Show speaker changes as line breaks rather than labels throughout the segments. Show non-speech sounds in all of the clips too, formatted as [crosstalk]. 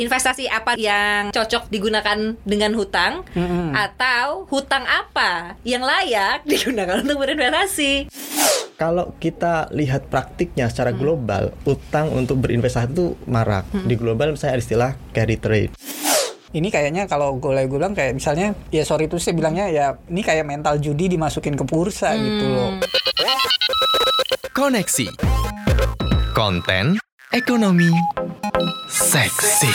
investasi apa yang cocok digunakan dengan hutang
Mm-mm.
atau hutang apa yang layak digunakan untuk berinvestasi.
Kalau kita lihat praktiknya secara global, utang untuk berinvestasi itu marak. Di global misalnya ada istilah carry trade.
Ini kayaknya kalau gue gue bilang kayak misalnya ya sorry itu saya bilangnya ya ini kayak mental judi dimasukin ke bursa gitu loh.
Koneksi. Konten ekonomi seksi.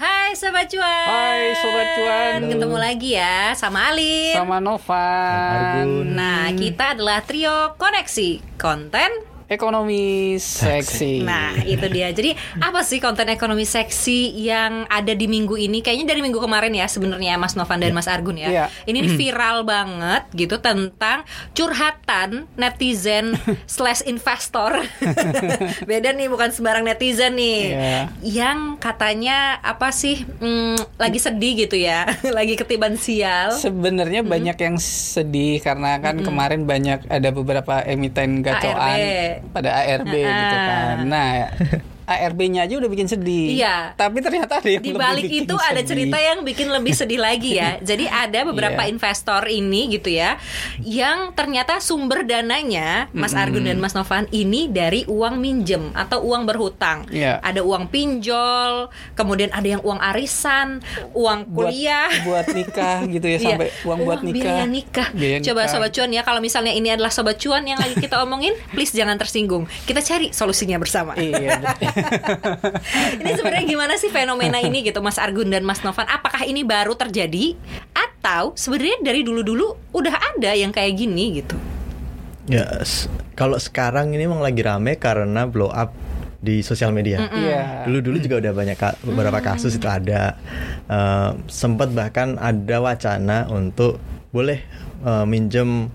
Hai Sobat Cuan.
Hai, Sobat Cuan.
Ketemu lagi ya sama Alin.
Sama Novan.
Nah, kita adalah trio koneksi konten
Ekonomi seksi.
Nah, itu dia. Jadi, apa sih konten ekonomi seksi yang ada di minggu ini? Kayaknya dari minggu kemarin ya sebenarnya Mas Novan dan Mas Argun ya.
Iya.
Ini viral banget gitu tentang curhatan netizen [laughs] slash investor. [laughs] Beda nih, bukan sembarang netizen nih.
Iya.
Yang katanya apa sih? mm, lagi sedih gitu ya, [laughs] lagi ketiban sial.
Sebenarnya banyak yang sedih karena kan kemarin banyak ada beberapa emiten gacoan
ARB.
pada ARB gitu
Ah.
kan. Nah, ARB-nya aja udah bikin sedih.
Iya.
Tapi ternyata ada yang
di
lebih
balik
bikin
itu ada
sedih.
cerita yang bikin lebih sedih lagi ya. [laughs] Jadi ada beberapa
Iya.
investor ini gitu ya, yang ternyata sumber dananya Mas Argun dan Mas Novan ini dari uang minjem atau uang berhutang.
Iya.
Ada uang pinjol, kemudian ada yang uang arisan, uang
buat
kuliah.
buat nikah gitu ya [laughs]
Iya.
sampai uang buat nikah.
biaya nikah.
Biaya
Coba
nikah.
sobat cuan ya, kalau misalnya ini adalah sobat cuan yang lagi kita omongin, please jangan tersinggung. Kita cari solusinya bersama.
Iya. [laughs]
ini sebenarnya gimana sih fenomena ini gitu Mas Argun dan Mas Novan? Apakah ini baru terjadi atau sebenarnya dari dulu-dulu udah ada yang kayak gini gitu?
Ya, s- kalau sekarang ini memang lagi rame karena blow up di sosial media.
Iya.
Dulu-dulu juga udah banyak ka- beberapa kasus itu ada. Eh, sempat bahkan ada wacana untuk boleh eh, minjem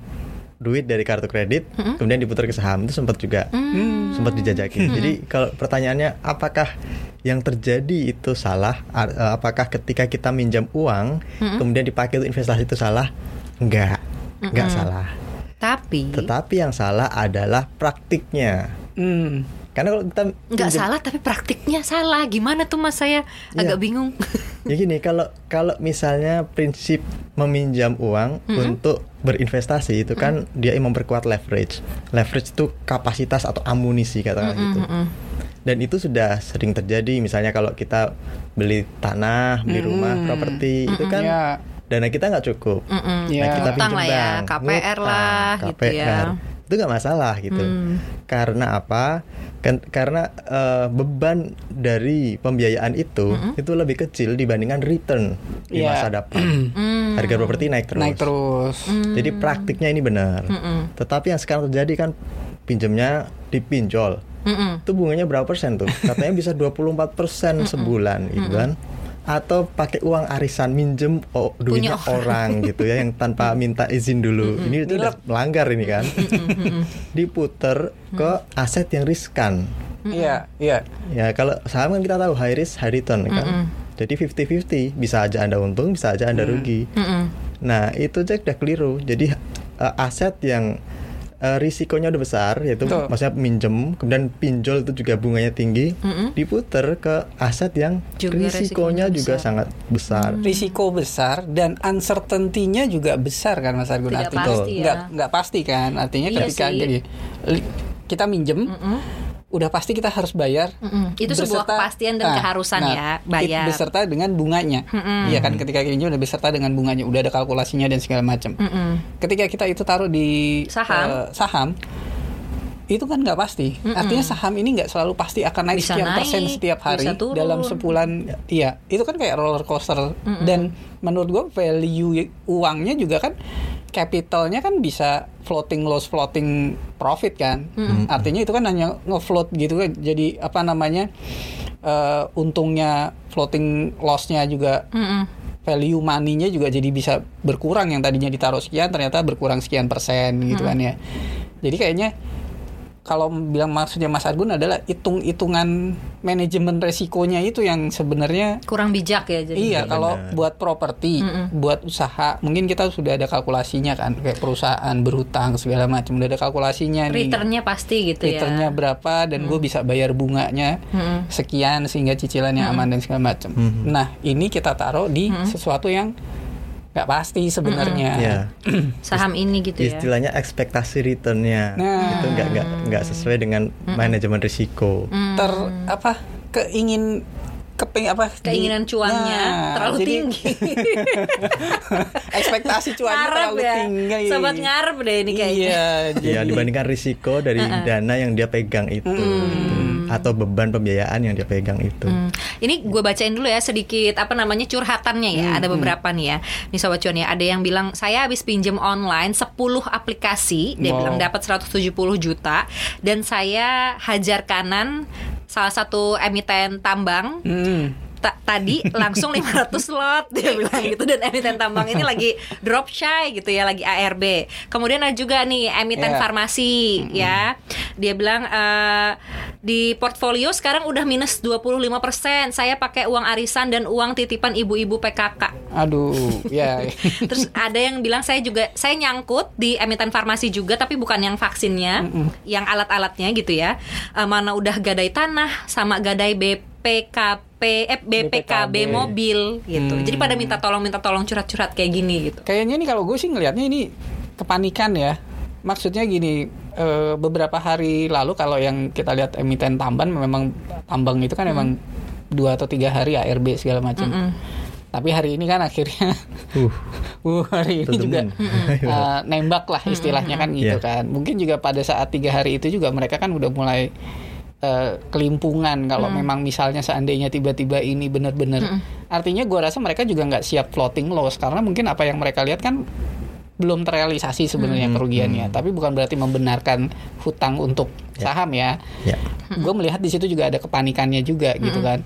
duit dari kartu kredit, kemudian diputar ke saham itu sempat juga sempat dijajakin. Jadi kalau pertanyaannya apakah yang terjadi itu salah? Eh, apakah ketika kita minjam uang kemudian dipakai untuk investasi itu salah? Enggak, enggak salah.
Tapi
Tetapi yang salah adalah praktiknya.
Hmm.
Karena kalau kita
nggak
pinjam-
salah tapi praktiknya salah. Gimana tuh Mas saya agak
Iya.
bingung. [laughs]
Ya gini, kalau kalau misalnya prinsip meminjam uang untuk berinvestasi itu kan dia memperkuat leverage. Leverage itu kapasitas atau amunisi katakan gitu. Dan itu sudah sering terjadi misalnya kalau kita beli tanah, beli rumah, properti itu kan
Ya.
dana kita nggak cukup.
Mm-mm.
Ya.
Nah, kita
Ngutang
pinjam
lah ya,
bank,
KPR lah, gitu
KPR.
ya.
Itu nggak masalah gitu.
Hmm.
Karena apa? Kan, karena eh, beban dari pembiayaan itu itu lebih kecil dibandingkan return di
Iya.
masa depan.
Hmm.
Harga properti naik terus.
Naik terus.
Jadi praktiknya ini benar.
Mm-mm.
Tetapi yang sekarang terjadi kan pinjamnya dipinjol.
Mm-mm.
Itu bunganya berapa persen tuh? Katanya bisa 24 persen sebulan gitu kan. Atau pakai uang arisan minjem oh, duitnya
Punya
orang gitu ya yang tanpa [laughs] minta izin dulu. Ini itu udah melanggar ini kan. [laughs] Diputer ke aset yang riskan.
Iya, iya.
Ya kalau saham kan kita tahu high risk high return kan. Jadi 50-50 bisa aja Anda untung, bisa aja Anda rugi.
Mm-mm.
Nah, itu aja udah keliru. Jadi eh, aset yang eh, risikonya udah besar yaitu
Betul.
maksudnya minjem kemudian pinjol itu juga bunganya tinggi diputer ke aset yang
Juga
risikonya
risikonya
juga
besar.
sangat besar.
Risiko besar dan uncertainty-nya juga besar kan Mas Argun.
Tidak
Artinya
pasti ya.
nggak nggak pasti kan. Artinya
Iya
ketika
sih.
kita minjem udah pasti kita harus bayar.
Mm-mm. Itu sebuah kepastian dan keharusan ya, bayar.
Beserta dengan bunganya. Iya kan ketika minjem udah beserta dengan bunganya, udah ada kalkulasinya dan segala macam.
Mm-mm.
Ketika kita itu taruh di
Saham.
eh, saham itu kan nggak pasti. Artinya saham ini nggak selalu pasti akan naik
Bisa
sekian
naik,
persen setiap hari dalam sebulan. Iya, itu kan kayak roller coaster. Dan menurut gua value uangnya juga kan capitalnya kan bisa floating loss, floating profit kan. Artinya itu kan hanya ngefloat gitu kan. Jadi apa namanya eh, untungnya floating lossnya juga
Mm-mm.
value money-nya juga jadi bisa berkurang yang tadinya ditaruh sekian ternyata berkurang sekian persen gitu kan ya. Jadi kayaknya kalau bilang maksudnya Mas Argun adalah hitung-hitungan manajemen resikonya itu yang sebenarnya
kurang bijak ya jadi
Iya,
Benar.
kalau buat properti, buat usaha, mungkin kita sudah ada kalkulasinya kan, kayak perusahaan berhutang segala macam, udah ada kalkulasinya nih.
returnnya pasti gitu ya
Returnnya berapa dan gue bisa bayar bunganya
Mm-mm.
sekian sehingga cicilannya aman dan segala macam. Nah, ini kita taruh di sesuatu yang nggak pasti sebenarnya.
Ya, [clears throat]
saham ini gitu ya?
Istilahnya ekspektasi returnnya.
Nah.
itu nggak nggak nggak sesuai dengan manajemen risiko.
Ter apa keingin keping apa? Di-
keinginan cuannya
Nah,
terlalu
jadi
tinggi. [laughs]
Ekspektasi cuannya
ngarep
terlalu
ya?
tinggi.
sobat ngarep deh ini kayaknya.
Iya,
Ya
jadi-
dibandingkan risiko dari dana yang dia pegang itu. Gitu. Atau beban pembiayaan yang dia pegang itu.
Hmm. Ini gue bacain dulu ya sedikit apa namanya curhatannya ya. Ada beberapa nih ya. Nih sobat cuan ya. Ada yang bilang saya habis pinjam online 10 aplikasi. Dia
Wow.
bilang dapat 170 juta dan saya hajar kanan salah satu emiten tambang
Hmm.
Ta- tadi langsung 500 slot. [laughs] Dia bilang gitu. Dan emiten tambang ini lagi drop shy gitu ya lagi ARB kemudian ada juga nih emiten
Yeah.
farmasi ya. Dia bilang eh, di portfolio sekarang udah minus 25% saya pakai uang arisan dan uang titipan ibu-ibu PKK
Aduh, ya. [laughs]
Terus ada yang bilang saya juga saya nyangkut di emiten farmasi juga tapi bukan yang vaksinnya, yang alat-alatnya gitu ya. Eh, mana udah gadai tanah sama gadai BPKP eh BPKB,
BPKB.
mobil gitu.
Hmm.
Jadi pada minta tolong minta tolong curhat-curhat kayak gini gitu.
Kayaknya nih kalau gue sih ngelihatnya ini kepanikan ya. Maksudnya gini, eh, beberapa hari lalu kalau yang kita lihat emiten tambang memang tambang itu kan memang dua atau tiga hari ARB segala macam. Tapi hari ini kan akhirnya, [laughs]
Uh,
uh, hari ini juga eh, nembak lah istilahnya kan gitu
Iya.
kan. Mungkin juga pada saat tiga hari itu juga mereka kan udah mulai eh, kelimpungan kalau memang misalnya seandainya tiba-tiba ini benar-benar artinya gua rasa mereka juga nggak siap floating loss karena mungkin apa yang mereka lihat kan belum terrealisasi sebenarnya kerugiannya. Tapi bukan berarti membenarkan hutang untuk saham ya.
Ya.
gue melihat di situ juga ada kepanikannya juga gitu kan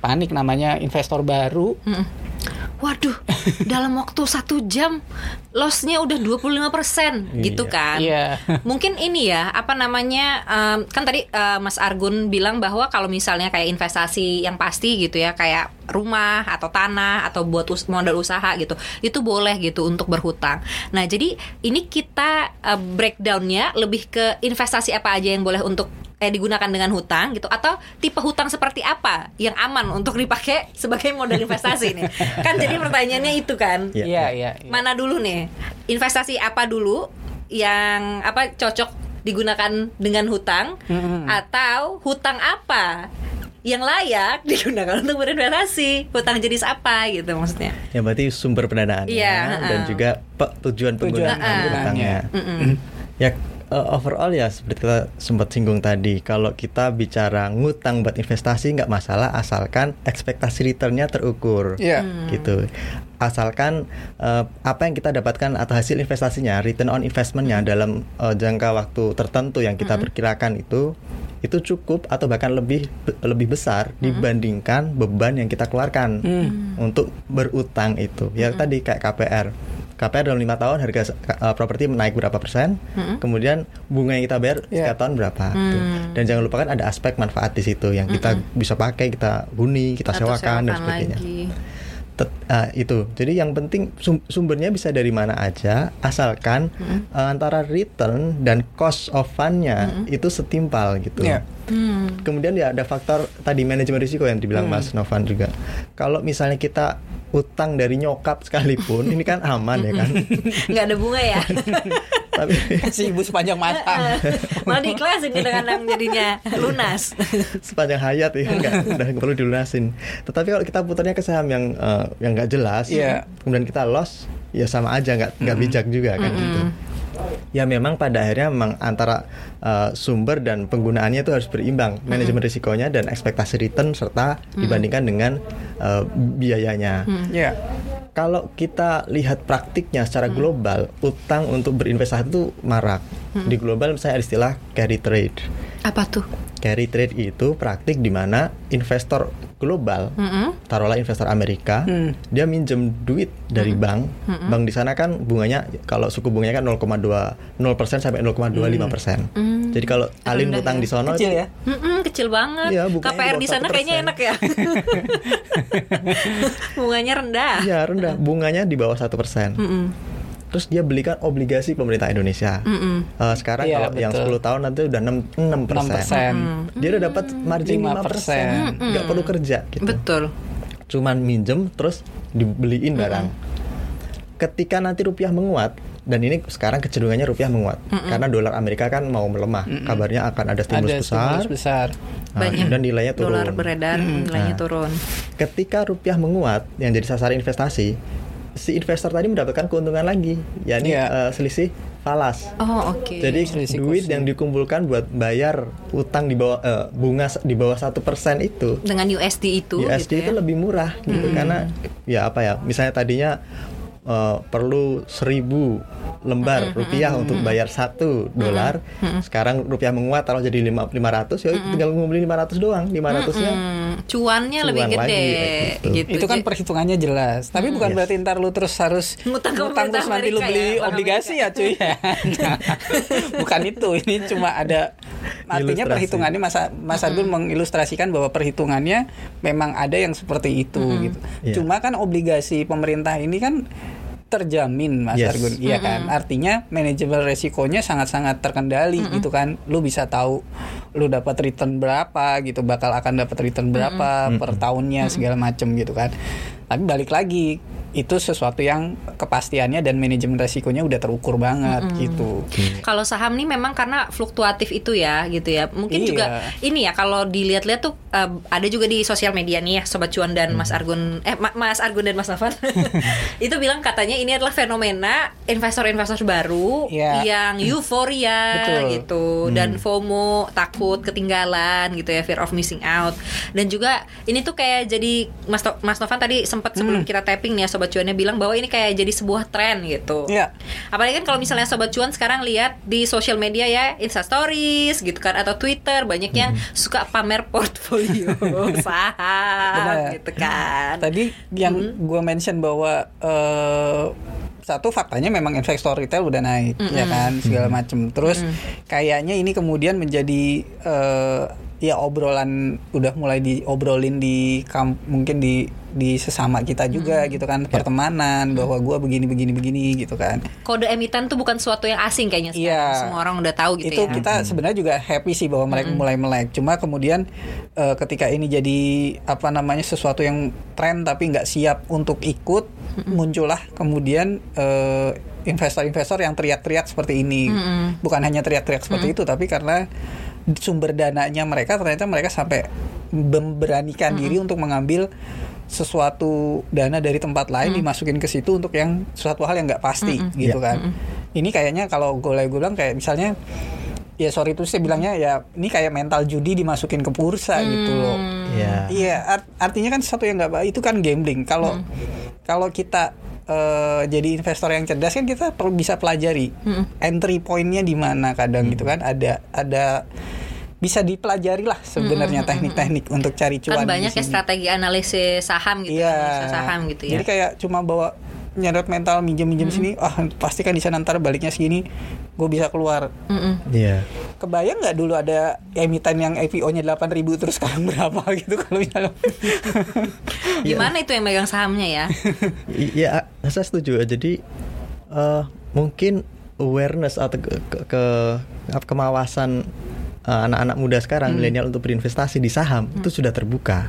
panik namanya investor baru
Mm-mm. Waduh, [laughs] dalam waktu satu jam lossnya udah 25% gitu
Iya.
kan?
Iya. [laughs]
Mungkin ini ya apa namanya em, kan tadi eh, Mas Argun bilang bahwa kalau misalnya kayak investasi yang pasti gitu ya kayak rumah atau tanah atau buat us- modal usaha gitu itu boleh gitu untuk berhutang. Nah jadi ini kita eh, breakdownnya lebih ke investasi apa aja yang boleh untuk eh digunakan dengan hutang gitu atau tipe hutang seperti apa yang aman untuk dipakai sebagai modal investasi nih kan jadi pertanyaannya itu kan
Iya,
Iya, iya. iya.
mana dulu nih investasi apa dulu yang apa cocok digunakan dengan hutang
Mm-mm.
atau hutang apa yang layak [laughs] digunakan untuk berinvestasi hutang jenis apa gitu maksudnya
Ya berarti sumber pendanaannya
Iya,
dan
uh-uh.
juga pe- tujuan
Tujuan
penggunaan
uh-uh.
hutangnya.
Mm-mm.
Ya uh, overall ya seperti kita sempat singgung tadi kalau kita bicara ngutang buat investasi nggak masalah asalkan ekspektasi returnnya terukur.
Iya.
gitu. Asalkan uh, apa yang kita dapatkan atau hasil investasinya return on investmentnya dalam uh, jangka waktu tertentu yang kita perkirakan itu itu cukup atau bahkan lebih lebih besar dibandingkan beban yang kita keluarkan untuk berutang itu. Ya tadi kayak KPR KPR dalam lima tahun harga uh, properti naik berapa persen, kemudian bunga yang kita bayar
Yeah.
setiap tahun berapa. tuh. Dan jangan lupakan ada aspek manfaat di situ yang kita bisa pakai, kita huni, kita
Atau
sewakan dan
sewakan
sebagainya.
lagi.
Tet- ah, itu. Jadi yang penting sum- sumbernya bisa dari mana aja, asalkan eh, antara return dan cost of fund-nya itu setimpal gitu.
Iya.
Hmm.
Kemudian ya ada faktor tadi manajemen risiko yang dibilang
Hmm.
Mas Novan juga. Kalau misalnya kita utang dari nyokap sekalipun, [laughs] ini kan aman ya kan.
nggak ada bunga ya [laughs]
Tapi [laughs]
si ibu sepanjang masa
malah diklasin kadang-kadang jadinya lunas [laughs]
sepanjang hayat ya nggak udah nggak perlu dilunasin. Tetapi kalau kita putarnya ke saham yang eh, yang nggak jelas,
Iya.
kemudian kita loss, ya sama aja nggak nggak bijak juga kan gitu. Ya memang pada akhirnya memang antara eh, sumber dan penggunaannya itu harus berimbang, manajemen risikonya dan ekspektasi return serta dibandingkan dengan eh, biayanya.
Iya.
Kalau kita lihat praktiknya secara global, utang untuk berinvestasi itu marak. Di global misalnya ada istilah carry trade.
apa tuh
Carry trade itu praktik di mana investor global,
Mm-mm.
taruhlah investor Amerika,
Hmm.
dia minjem duit dari bank. Bank di sana kan bunganya kalau suku bunganya kan 0,2 0% sampai 0,25%.
Hmm.
Jadi kalau Alin
Rendah
utang
ya.
di sono
Kecil ya?
Mm-mm, kecil banget.
Iya, bunganya
KPR
di
sana kayaknya
1%.
enak ya. [laughs] Bunganya rendah.
Iya rendah, bunganya di bawah satu persen.
Mm-mm.
Terus dia belikan obligasi pemerintah Indonesia.
Mm-mm.
Eh, sekarang
Iya,
kalau yang
betul.
10 tahun nanti udah 6 6 persen.
6%.
Dia udah dapat margin 5
5%.
persen, nggak perlu kerja gitu.
Betul.
Cuman minjem terus dibeliin barang. Ketika nanti rupiah menguat dan ini sekarang kecenderungannya rupiah menguat karena dolar Amerika kan mau melemah. Kabarnya akan ada stimulus
Ada
besar.
stimulus besar.
Nah,
Banyak
dan nilainya turun.
Dolar beredar, nilainya
Nah.
turun.
Ketika rupiah menguat yang jadi sasaran investasi, si investor tadi mendapatkan keuntungan lagi, yakni
Iya.
eh, selisih falas.
Oh, oke.
Jadi
Selisih
duit
kursi.
yang dikumpulkan buat bayar utang di bawah eh, bunga di bawah satu persen itu,
dengan USD itu
USD
gitu
itu
ya.
lebih murah gitu karena ya apa ya, misalnya tadinya eh, perlu seribu lembar rupiah untuk bayar satu dolar, sekarang rupiah menguat taruh jadi lima lima ratus, ya tinggal ngumpulin lima ratus doang, lima ratusnya
Hmm, cuannya lebih
Cuan
gede
lagi, kayak gitu.
gitu.
itu kan perhitungannya jelas. Tapi bukan
Yes.
berarti ntar lu terus harus
Ngutang ke
ngutang terus nanti lu beli
ya,
obligasi ya cuy ya. [laughs] [laughs] Bukan itu. Ini cuma ada artinya
Ilustrasi.
perhitungannya Mas Mas Argun mengilustrasikan bahwa perhitungannya memang ada yang seperti itu gitu.
Iya.
Cuma kan obligasi pemerintah ini kan terjamin Mas
Yes.
Argun, iya kan? Artinya manajemen resikonya sangat-sangat terkendali gitu kan. Lu bisa tahu lu dapat return berapa gitu, bakal akan dapat return berapa per tahunnya segala macem gitu kan. Tapi balik lagi itu sesuatu yang kepastiannya dan manajemen resikonya udah terukur banget gitu.
Kalau saham nih memang karena fluktuatif itu ya gitu ya. Mungkin
Iya.
juga ini ya kalau dilihat-lihat tuh eh, ada juga di sosial media nih ya sobat cuan dan Mas Argun eh Ma- Mas Argun dan Mas Novan. [laughs] [laughs] itu bilang katanya ini adalah fenomena investor-investor baru
Iya.
yang euforia
Betul.
gitu dan FOMO, takut ketinggalan gitu ya, fear of missing out. Dan juga ini tuh kayak jadi Mas Mas Novan tadi sempat sebelum kita tapping nih ya sobat cuannya bilang bahwa ini kayak jadi sebuah tren gitu.
Iya.
Apalagi kan kalau misalnya sobat cuan sekarang lihat di sosial media ya, Insta Stories gitu kan atau Twitter banyak yang suka pamer portfolio [laughs] saham
Benar.
gitu kan.
Tadi yang gua mention bahwa eh, satu faktanya memang investor retail udah naik ya kan segala macem. Terus kayaknya ini kemudian menjadi eh, ya obrolan udah mulai diobrolin di kam- mungkin di di sesama kita juga gitu kan pertemanan bahwa gua begini begini begini gitu kan.
Kode emiten tuh bukan suatu yang asing kayaknya sekarang.
Iya.
Semua orang udah tahu gitu
itu
ya.
kita sebenarnya juga happy sih bahwa mereka mulai melek. Cuma kemudian eh, ketika ini jadi apa namanya sesuatu yang tren tapi nggak siap untuk ikut muncullah kemudian eh, investor-investor yang teriak-teriak seperti ini. Bukan hanya teriak-teriak seperti itu tapi karena sumber dananya mereka ternyata mereka sampai memberanikan diri untuk mengambil sesuatu dana dari tempat lain dimasukin ke situ untuk yang suatu hal yang nggak pasti gitu
Iya.
kan. ini kayaknya kalau gue gue bilang kayak misalnya ya sorry itu saya bilangnya ya ini kayak mental judi dimasukin ke bursa gitu loh.
Ya
iya art- artinya kan sesuatu yang nggak baik itu kan gambling. Kalau kalau kita eh, jadi investor yang cerdas kan kita perlu bisa pelajari entry pointnya di mana kadang gitu kan. Ada ada bisa dipelajari lah sebenarnya teknik-teknik untuk cari cuan
kan banyak ya strategi analisis saham gitu,
Iya.
analisa saham gitu ya.
Jadi kayak cuma bawa nyedot mental minjem-minjem sini, ah pasti kan di sana ntar baliknya segini, gue bisa keluar.
Mm-mm.
Iya.
Kebayang nggak dulu ada emiten yang IPO-nya 8.000 terus sekarang [laughs] berapa gitu kalau misalnya [laughs]
Gimana itu yang megang sahamnya ya?
Iya, saya setuju. Jadi eh, mungkin awareness atau ke, ke, ke- kemawasan eh, anak-anak muda sekarang milenial untuk berinvestasi di saham itu sudah terbuka.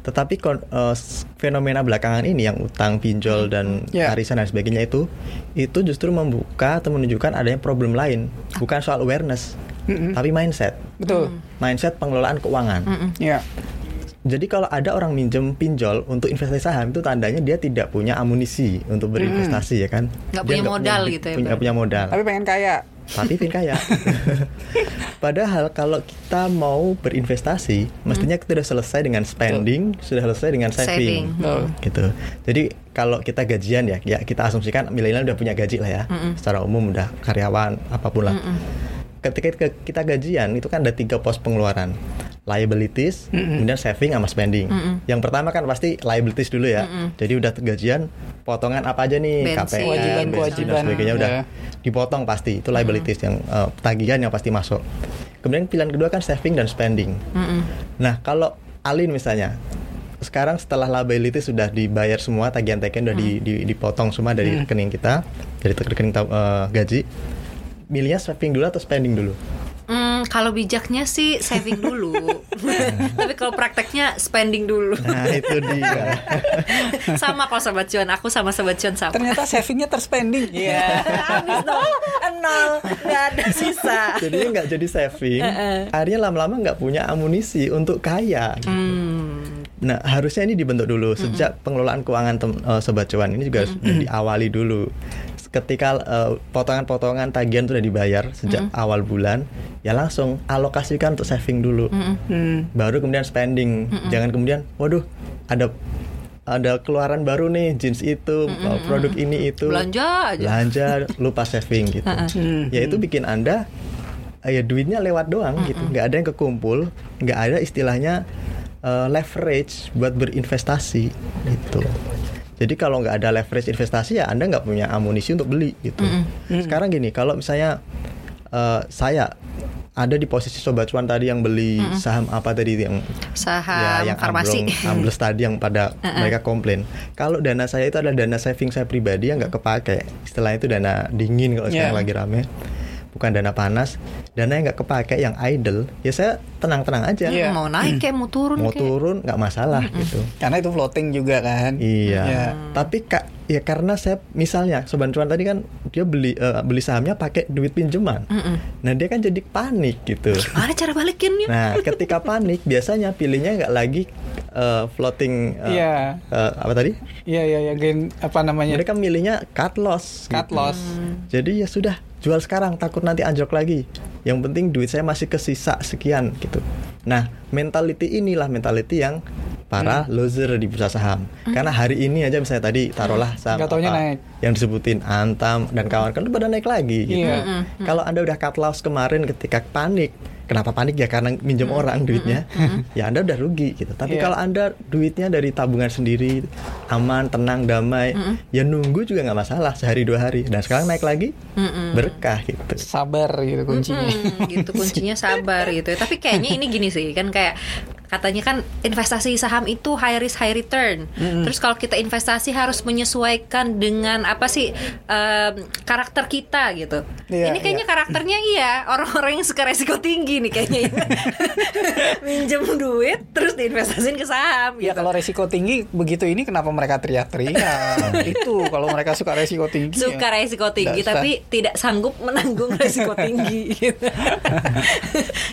Tetapi kon- s- fenomena belakangan ini yang utang pinjol dan
Ya.
arisan dan sebagainya itu itu justru membuka atau menunjukkan adanya problem lain, bukan soal awareness, tapi mindset.
betul.
Mindset pengelolaan keuangan.
Ya.
Jadi kalau ada orang minjem pinjol untuk investasi saham itu tandanya dia tidak punya amunisi untuk berinvestasi ya kan? Dia
punya modal gitu ya,
Punya, punya modal.
Tapi pengen kaya.
Tapi pin kaya. [laughs] Padahal kalau kita mau berinvestasi, mestinya kita sudah selesai dengan spending, sudah selesai dengan
Saving.
saving.
Betul.
Gitu. Jadi kalau kita gajian ya, ya kita asumsikan milenial udah punya gaji lah ya. Secara umum udah karyawan apa pun lah. Ketika kita- gajian itu kan ada tiga pos pengeluaran. liabilities, kemudian saving sama spending. Yang pertama kan pasti liabilities dulu ya. Jadi udah gajian, potongan apa aja nih. KPR,
Kewajiban-
bensin,
kewajiban,
dan sebagainya udah
ya.
dipotong pasti. Itu liabilities yang eh, tagihan yang pasti masuk. Kemudian pilihan kedua kan saving dan spending. Nah, kalau Alin misalnya sekarang setelah liability sudah dibayar semua tagihan-tagihan udah di- di- dipotong semua dari rekening kita dari rekening eh, gaji milihnya saving dulu atau spending dulu
Hmm, kalau bijaknya sih saving dulu. [laughs] Tapi kalau prakteknya spending dulu.
nah itu dia [laughs]
sama kalau sobat cuan, aku sama sobat cuan sama.
Ternyata savingnya terspending. [laughs] Iya.
Habis dong, nol, nggak ada sisa.
jadinya nggak jadi saving akhirnya lama-lama nggak punya amunisi untuk kaya gitu.
Hmm.
Nah, harusnya ini dibentuk dulu sejak pengelolaan keuangan tem- eh, sobat cuan ini juga harus diawali dulu. Ketika eh, potongan-potongan tagihan sudah dibayar sejak awal bulan, ya langsung alokasikan untuk saving dulu.
Hmm.
Baru kemudian spending. Jangan kemudian, waduh, ada ada keluaran baru nih jeans itu, eh, produk ini itu.
Belanja aja.
Belanja lupa saving gitu.
Hmm.
Ya itu bikin Anda eh, ya duitnya lewat doang gitu. nggak ada yang kekumpul, nggak ada istilahnya eh, leverage buat berinvestasi gitu. Jadi kalau nggak ada leverage investasi ya Anda nggak punya amunisi untuk beli gitu. Sekarang gini, kalau misalnya eh, saya ada di posisi sobat cuan tadi yang beli saham apa tadi yang
Saham
ya yang
farmasi. [laughs]
ambles tadi yang pada mereka komplain. Kalau dana saya itu adalah dana saving saya pribadi yang nggak kepake. Istilahnya itu dana dingin kalau sekarang
Yeah.
lagi rame. Bukan dana panas, dana yang nggak kepake yang idle. Ya saya tenang-tenang aja.
Iya.
Mau naik kayak mau turun
Mau
kayak.
turun nggak masalah gitu.
Karena itu floating juga kan.
Iya.
Ya.
Tapi kak, ya karena saya misalnya sobat cuan tadi kan dia beli eh, beli sahamnya pakai duit pinjaman. Nah dia kan jadi panik gitu.
Mana cara balikinnya?
Nah, ketika panik biasanya pilihnya nggak lagi eh, floating eh,
Iya.
eh, apa tadi?
Iya iya ya gain apa namanya?
Mereka milihnya cut loss.
cut
gitu.
loss.
Jadi ya sudah jual sekarang takut nanti anjlok lagi. Yang penting duit saya masih kesisa sekian gitu. Nah, mentality inilah mentality yang para
Hmm.
loser di bursa saham. Karena hari ini aja misalnya tadi taruhlah saham apa
naik.
yang disebutin Antam dan kawan kan itu pada naik lagi gitu.
Iya.
Kalau Anda udah cut loss kemarin ketika panik, kenapa panik ya karena minjem orang duitnya, ya Anda udah rugi gitu. Tapi
Iya.
kalau Anda duitnya dari tabungan sendiri, aman, tenang, damai, ya nunggu juga nggak masalah sehari dua hari. Dan sekarang naik lagi, berkah gitu.
Sabar gitu kuncinya.
Hmm, gitu kuncinya [laughs] sabar gitu ya. Tapi kayaknya ini gini sih kan kayak て katanya kan investasi saham itu high risk high return. Terus kalau kita investasi harus menyesuaikan dengan apa sih em, karakter kita gitu.
Iya,
ini kayaknya
iya.
karakternya [laughs] iya orang-orang yang suka resiko tinggi nih kayaknya. ya. [laughs] Minjem duit terus diinvestasiin ke saham.
Ya
gitu.
kalau resiko tinggi begitu ini kenapa mereka teriak-teriak? [laughs] itu kalau mereka suka resiko tinggi.
suka
ya.
resiko tinggi
Nggak
tapi tidak sanggup menanggung resiko tinggi gitu.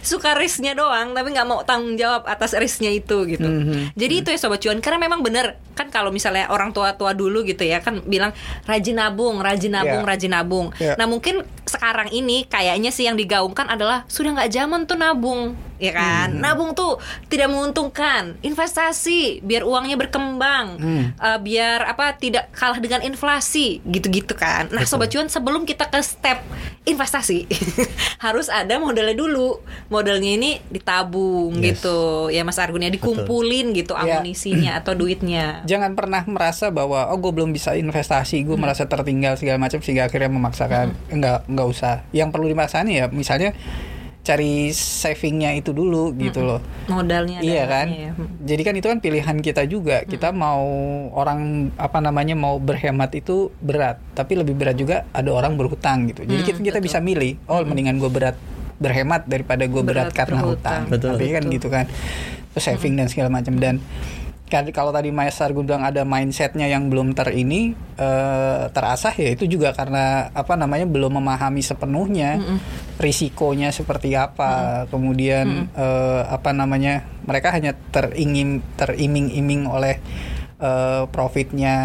suka risknya doang tapi nggak mau tanggung jawab atas risknya itu gitu
Mhm.
jadi itu ya sobat cuan karena memang bener kan kalau misalnya orang tua-tua dulu gitu ya kan bilang rajin nabung rajin nabung
Iya.
rajin nabung
Iya.
nah mungkin sekarang ini kayaknya sih yang digaungkan adalah sudah nggak zaman tuh nabung ya kan
Mhm.
nabung tuh tidak menguntungkan investasi biar uangnya berkembang
Hmm.
Eh, biar apa tidak kalah dengan inflasi gitu-gitu kan nah sobat cuan sebelum kita ke step investasi [laughs] harus ada modalnya dulu modalnya ini ditabung
Yes.
gitu ya Mas Argun ya dikumpulin gitu
Iya.
amunisinya [clears throat] atau duitnya
Jangan pernah merasa bahwa oh gue belum bisa investasi, gue merasa tertinggal segala macam sehingga akhirnya memaksakan. Enggak, enggak usah. Yang perlu dimaksani ya misalnya cari savingnya itu dulu gitu loh.
modalnya
Iya kan.
ya.
Jadi kan itu kan pilihan kita juga. Kita mau orang apa namanya mau berhemat itu berat, tapi lebih berat juga ada orang berhutang gitu. Jadi
Hmm,
kita, kita
betul.
bisa milih. Oh, mendingan gue berat berhemat daripada gue berat,
Berat
karena
berhutang.
hutang.
Betul.
Tapi kan
Betul.
gitu kan. Terus saving dan segala macam dan kan kalau tadi Mas Argun bilang ada mindsetnya yang belum ter ini eh, terasah ya itu juga karena apa namanya belum memahami sepenuhnya risikonya seperti apa. Kemudian eh, apa namanya mereka hanya teringin teriming-iming oleh eh, profitnya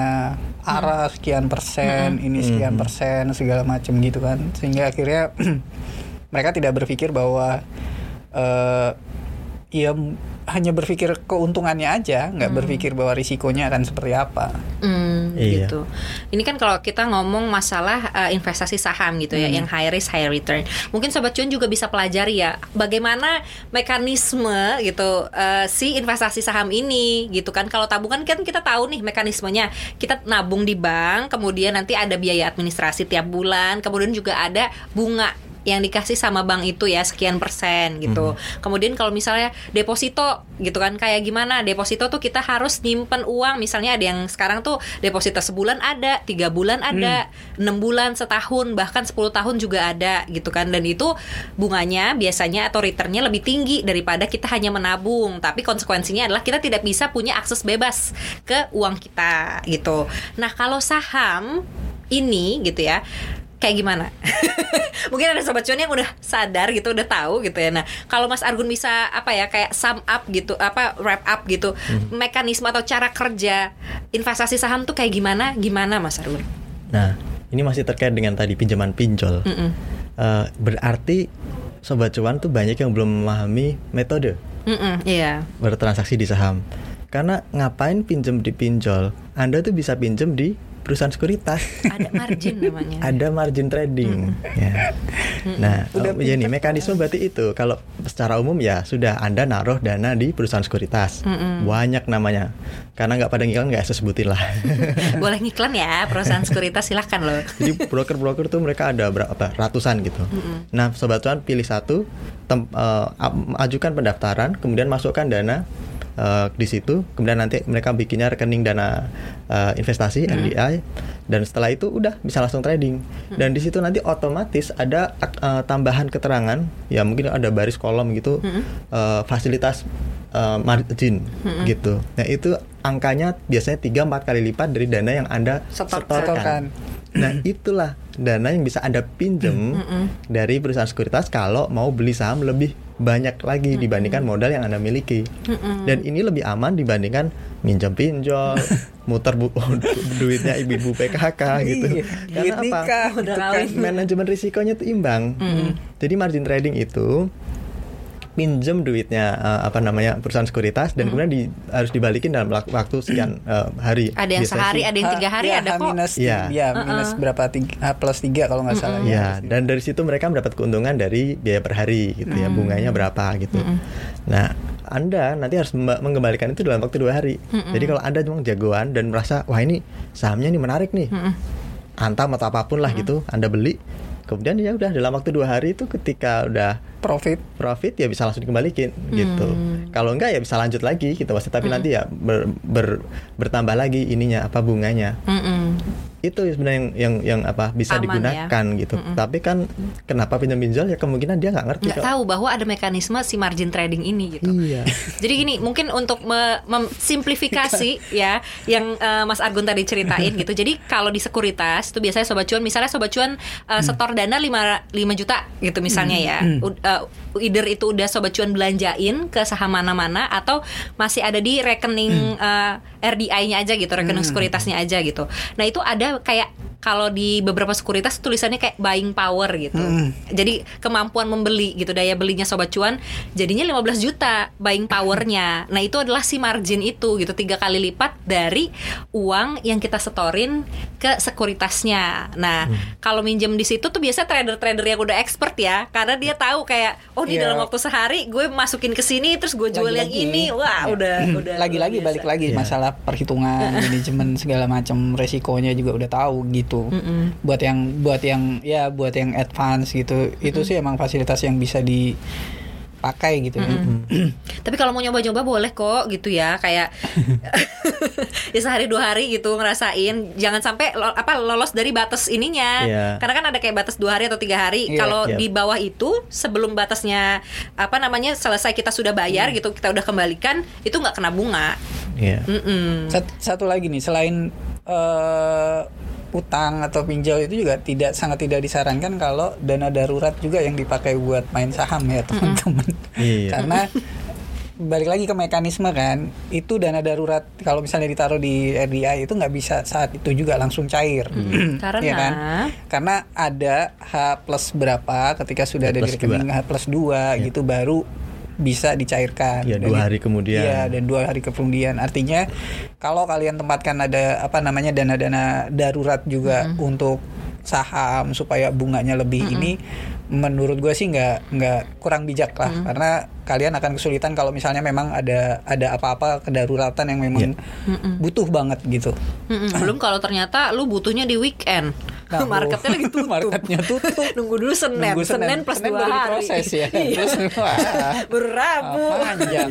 arah sekian persen ini sekian persen segala macam gitu kan. Sehingga akhirnya [clears throat] mereka tidak berpikir bahwa eh ya hanya berpikir keuntungannya aja nggak berpikir bahwa risikonya akan seperti apa
Hmm, Hmm,
Iya.
gitu. Ini kan kalau kita ngomong masalah uh, investasi saham gitu ya, yang high risk high return. Mungkin sobat cuan juga bisa pelajari ya bagaimana mekanisme gitu uh, si investasi saham ini gitu kan. Kalau tabungan kan kita tahu nih mekanismenya. Kita nabung di bank, kemudian nanti ada biaya administrasi tiap bulan, kemudian juga ada bunga yang dikasih sama bank itu ya sekian persen gitu. Kemudian kalau misalnya deposito gitu kan kayak gimana? Deposito tuh kita harus nyimpen uang. Misalnya ada yang sekarang tuh deposito sebulan ada, tiga bulan ada, enam bulan, setahun, bahkan 10 tahun juga ada gitu kan. Dan itu bunganya biasanya atau returnnya lebih tinggi daripada kita hanya menabung. Tapi konsekuensinya adalah kita tidak bisa punya akses bebas ke uang kita gitu. Nah kalau saham ini gitu ya kayak gimana? [laughs] Mungkin ada sobat cuan yang udah sadar gitu, udah tahu gitu ya. Nah, kalau Mas Argun bisa apa ya kayak sum up gitu, apa wrap up gitu, mekanisme atau cara kerja investasi saham tuh kayak gimana? Gimana Mas Argun?
Nah, ini masih terkait dengan tadi pinjaman pinjol.
Mm-mm.
Eh, berarti sobat cuan tuh banyak yang belum memahami metode
Mm-mm, iya.
bertransaksi di saham. Karena ngapain pinjem di pinjol? Anda tuh bisa pinjem di perusahaan sekuritas.
Ada margin namanya. [laughs]
Ada margin trading. Ya. Nah,
Udah
oh, ya nih
pinter.
mekanisme berarti itu. Kalau secara umum ya sudah Anda naruh dana di perusahaan sekuritas. Banyak namanya. Karena nggak pada ngiklan nggak saya sebutin lah. [laughs]
Boleh ngiklan ya perusahaan sekuritas silahkan loh.
Jadi broker-broker tuh mereka ada berapa ratusan gitu. Nah, sobat cuan pilih satu, tem- a- ajukan pendaftaran, kemudian masukkan dana eh, di situ, kemudian nanti mereka bikinnya rekening dana eh, investasi NDI, dan setelah itu udah bisa langsung trading. Dan di situ nanti otomatis ada eh, tambahan keterangan, ya mungkin ada baris kolom gitu, eh, fasilitas eh, margin gitu. Nah itu angkanya biasanya 3-4 kali lipat dari dana yang anda
Setorkan.
setorkan. Nah, itulah dana yang bisa Anda pinjem dari perusahaan sekuritas kalau mau beli saham lebih banyak lagi dibandingkan modal yang Anda miliki. Dan ini lebih aman dibandingkan minjem pinjol, [laughs] muter bu- [laughs] duitnya ibu-ibu PKK gitu.
Iya,
Karena apa?
nikah, kan.
Manajemen risikonya itu imbang. Jadi margin trading itu pinjem duitnya eh, apa namanya perusahaan sekuritas dan kemudian di- harus dibalikin dalam wak- waktu sekian eh, hari.
Ada yang
Biasanya
sehari,
sih-
ada yang tiga hari,
H-
ada
H
kok.
minus
Iya.
ya minus berapa tiga, H plus tiga kalau nggak salah
Ya, dan dari situ mereka mendapat keuntungan dari biaya per hari gitu ya, bunganya berapa gitu. Nah, Anda nanti harus mengembalikan itu dalam waktu dua hari. Jadi kalau Anda cuma jagoan dan merasa wah ini sahamnya ini menarik nih, antam atau apa pun lah gitu, Anda beli, kemudian ya udah dalam waktu dua hari itu ketika udah
profit.
Profit ya bisa langsung dikembalikan gitu. Kalau enggak ya bisa lanjut lagi gitu. Maksudnya tapi nanti ya ber- ber- bertambah lagi ininya apa bunganya.
Mm-mm.
Itu sebenarnya yang yang yang apa bisa
Aman
digunakan gitu. Tapi kan kenapa pinjam pinjol ya kemungkinan dia nggak ngerti
Nggak tahu bahwa ada mekanisme si margin trading ini gitu.
Iya. [laughs]
Jadi gini, mungkin untuk me- memsimplifikasi ya yang eh, Mas Argun tadi ceritain gitu. Jadi kalau di sekuritas itu biasanya sobat cuan misalnya sobat cuan eh, setor dana 5 5 juta gitu misalnya ya. U- eh, either itu udah sobat cuan belanjain ke saham mana-mana atau masih ada di rekening eh, RDI-nya aja gitu, rekening sekuritasnya aja gitu. Nah, itu ada kayak kalau di beberapa sekuritas tulisannya kayak buying power gitu. Jadi kemampuan membeli gitu daya belinya sobat cuan jadinya 15 juta buying powernya. Nah, itu adalah si margin itu gitu tiga kali lipat dari uang yang kita setorin ke sekuritasnya. Nah, kalau minjem di situ tuh biasa trader-trader yang udah expert ya karena dia tahu kayak oh di
Iya.
dalam waktu sehari gue masukin ke sini terus gue jual yang
Lagi-lagi.
ini. Wah,
Ya.
udah udah
lagi-lagi balik lagi
Iya.
masalah perhitungan manajemen segala macam resikonya juga udah tahu gitu buat yang buat yang ya buat yang advance gitu itu sih emang fasilitas yang bisa dipakai gitu [clears throat]
Tapi kalau mau nyoba-nyoba boleh kok gitu ya kayak [laughs] [laughs] ya sehari dua hari gitu ngerasain jangan sampai lo- apa lolos dari batas ininya
Iya.
karena kan ada kayak batas dua hari atau tiga hari
Iya.
kalau
Iya.
di bawah itu sebelum batasnya apa namanya selesai kita sudah bayar
Hmm.
gitu kita udah kembalikan itu nggak kena bunga
Iya.
Mm-mm.
Sat- satu lagi nih selain eh, utang atau pinjol itu juga tidak sangat tidak disarankan kalau dana darurat juga yang dipakai buat main saham ya teman-teman
Iya.
karena balik lagi ke mekanisme kan itu dana darurat kalau misalnya ditaruh di RDI itu nggak bisa saat itu juga langsung cair [clears throat]
Karena?
Iya kan? karena ada H plus berapa ketika sudah
H
ada di rekening H plus 2 gitu baru bisa dicairkan.
Ya, dua hari kemudian.
Iya, dan dua hari kemudian. Artinya kalau kalian tempatkan ada apa namanya dana-dana darurat juga untuk saham supaya bunganya lebih ini, menurut gue sih nggak nggak kurang bijak lah, karena kalian akan kesulitan kalau misalnya memang ada ada apa-apa kedaruratan yang memang butuh banget gitu.
Mm-mm, belum kalau ternyata lu butuhnya di weekend
Nah,
marketnya lagi tutup.
Marketnya tutup.
nunggu dulu senin.
Nunggu
senin, plus
Senin
dua
baru
hari.
diproses ya. [laughs]
Iya.
Terus
baru rabu
panjang.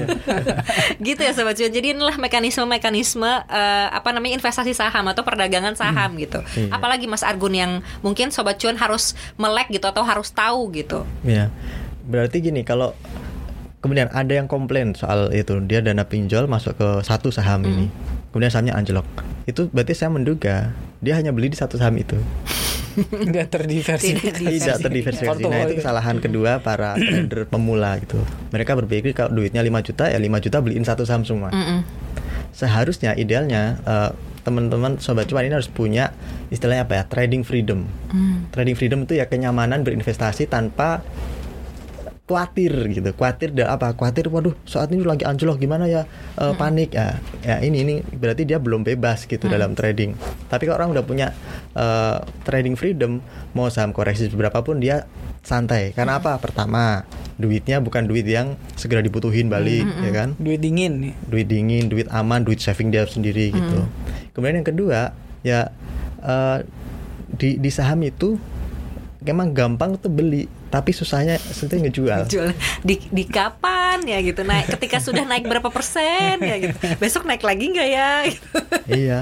[laughs]
gitu ya sobat cuan. Jadi inilah mekanisme-mekanisme eh, apa namanya investasi saham atau perdagangan saham gitu.
Iya.
apalagi Mas Argun yang mungkin sobat cuan harus melek gitu atau harus tahu gitu.
Ya, berarti gini kalau kemudian ada yang komplain soal itu dia dana pinjol masuk ke satu saham ini, kemudian sahamnya anjlok, itu berarti saya menduga dia hanya beli di satu saham itu, [laughs]
Nggak terdiversifikasi.
tidak terdiversifikasi. Nah itu kesalahan kedua para [clears throat] trader pemula gitu. Mereka berpikir kalau duitnya 5 juta ya 5 juta beliin satu saham semua. Seharusnya idealnya eh, teman-teman sobat cuan ini harus punya istilahnya apa ya trading freedom. Trading freedom itu ya kenyamanan berinvestasi tanpa khawatir gitu. Khawatir dan apa? Khawatir waduh saat ini lagi anjlok gimana ya? Eh, panik. Ya ya ini ini berarti dia belum bebas gitu dalam trading. Tapi kalau orang udah punya eh, trading freedom mau saham koreksi berapapun dia santai. Karena apa? Pertama duitnya bukan duit yang segera dibutuhin balik ya kan?
Duit dingin.
Duit dingin, duit aman, duit saving dia sendiri gitu. Kemudian yang kedua ya eh, di di saham itu emang gampang tuh beli, tapi susahnya sebetulnya ngejual.
Jual di, di kapan ya gitu naik ketika sudah naik berapa persen ya gitu besok naik lagi nggak ya gitu. [laughs]
iya,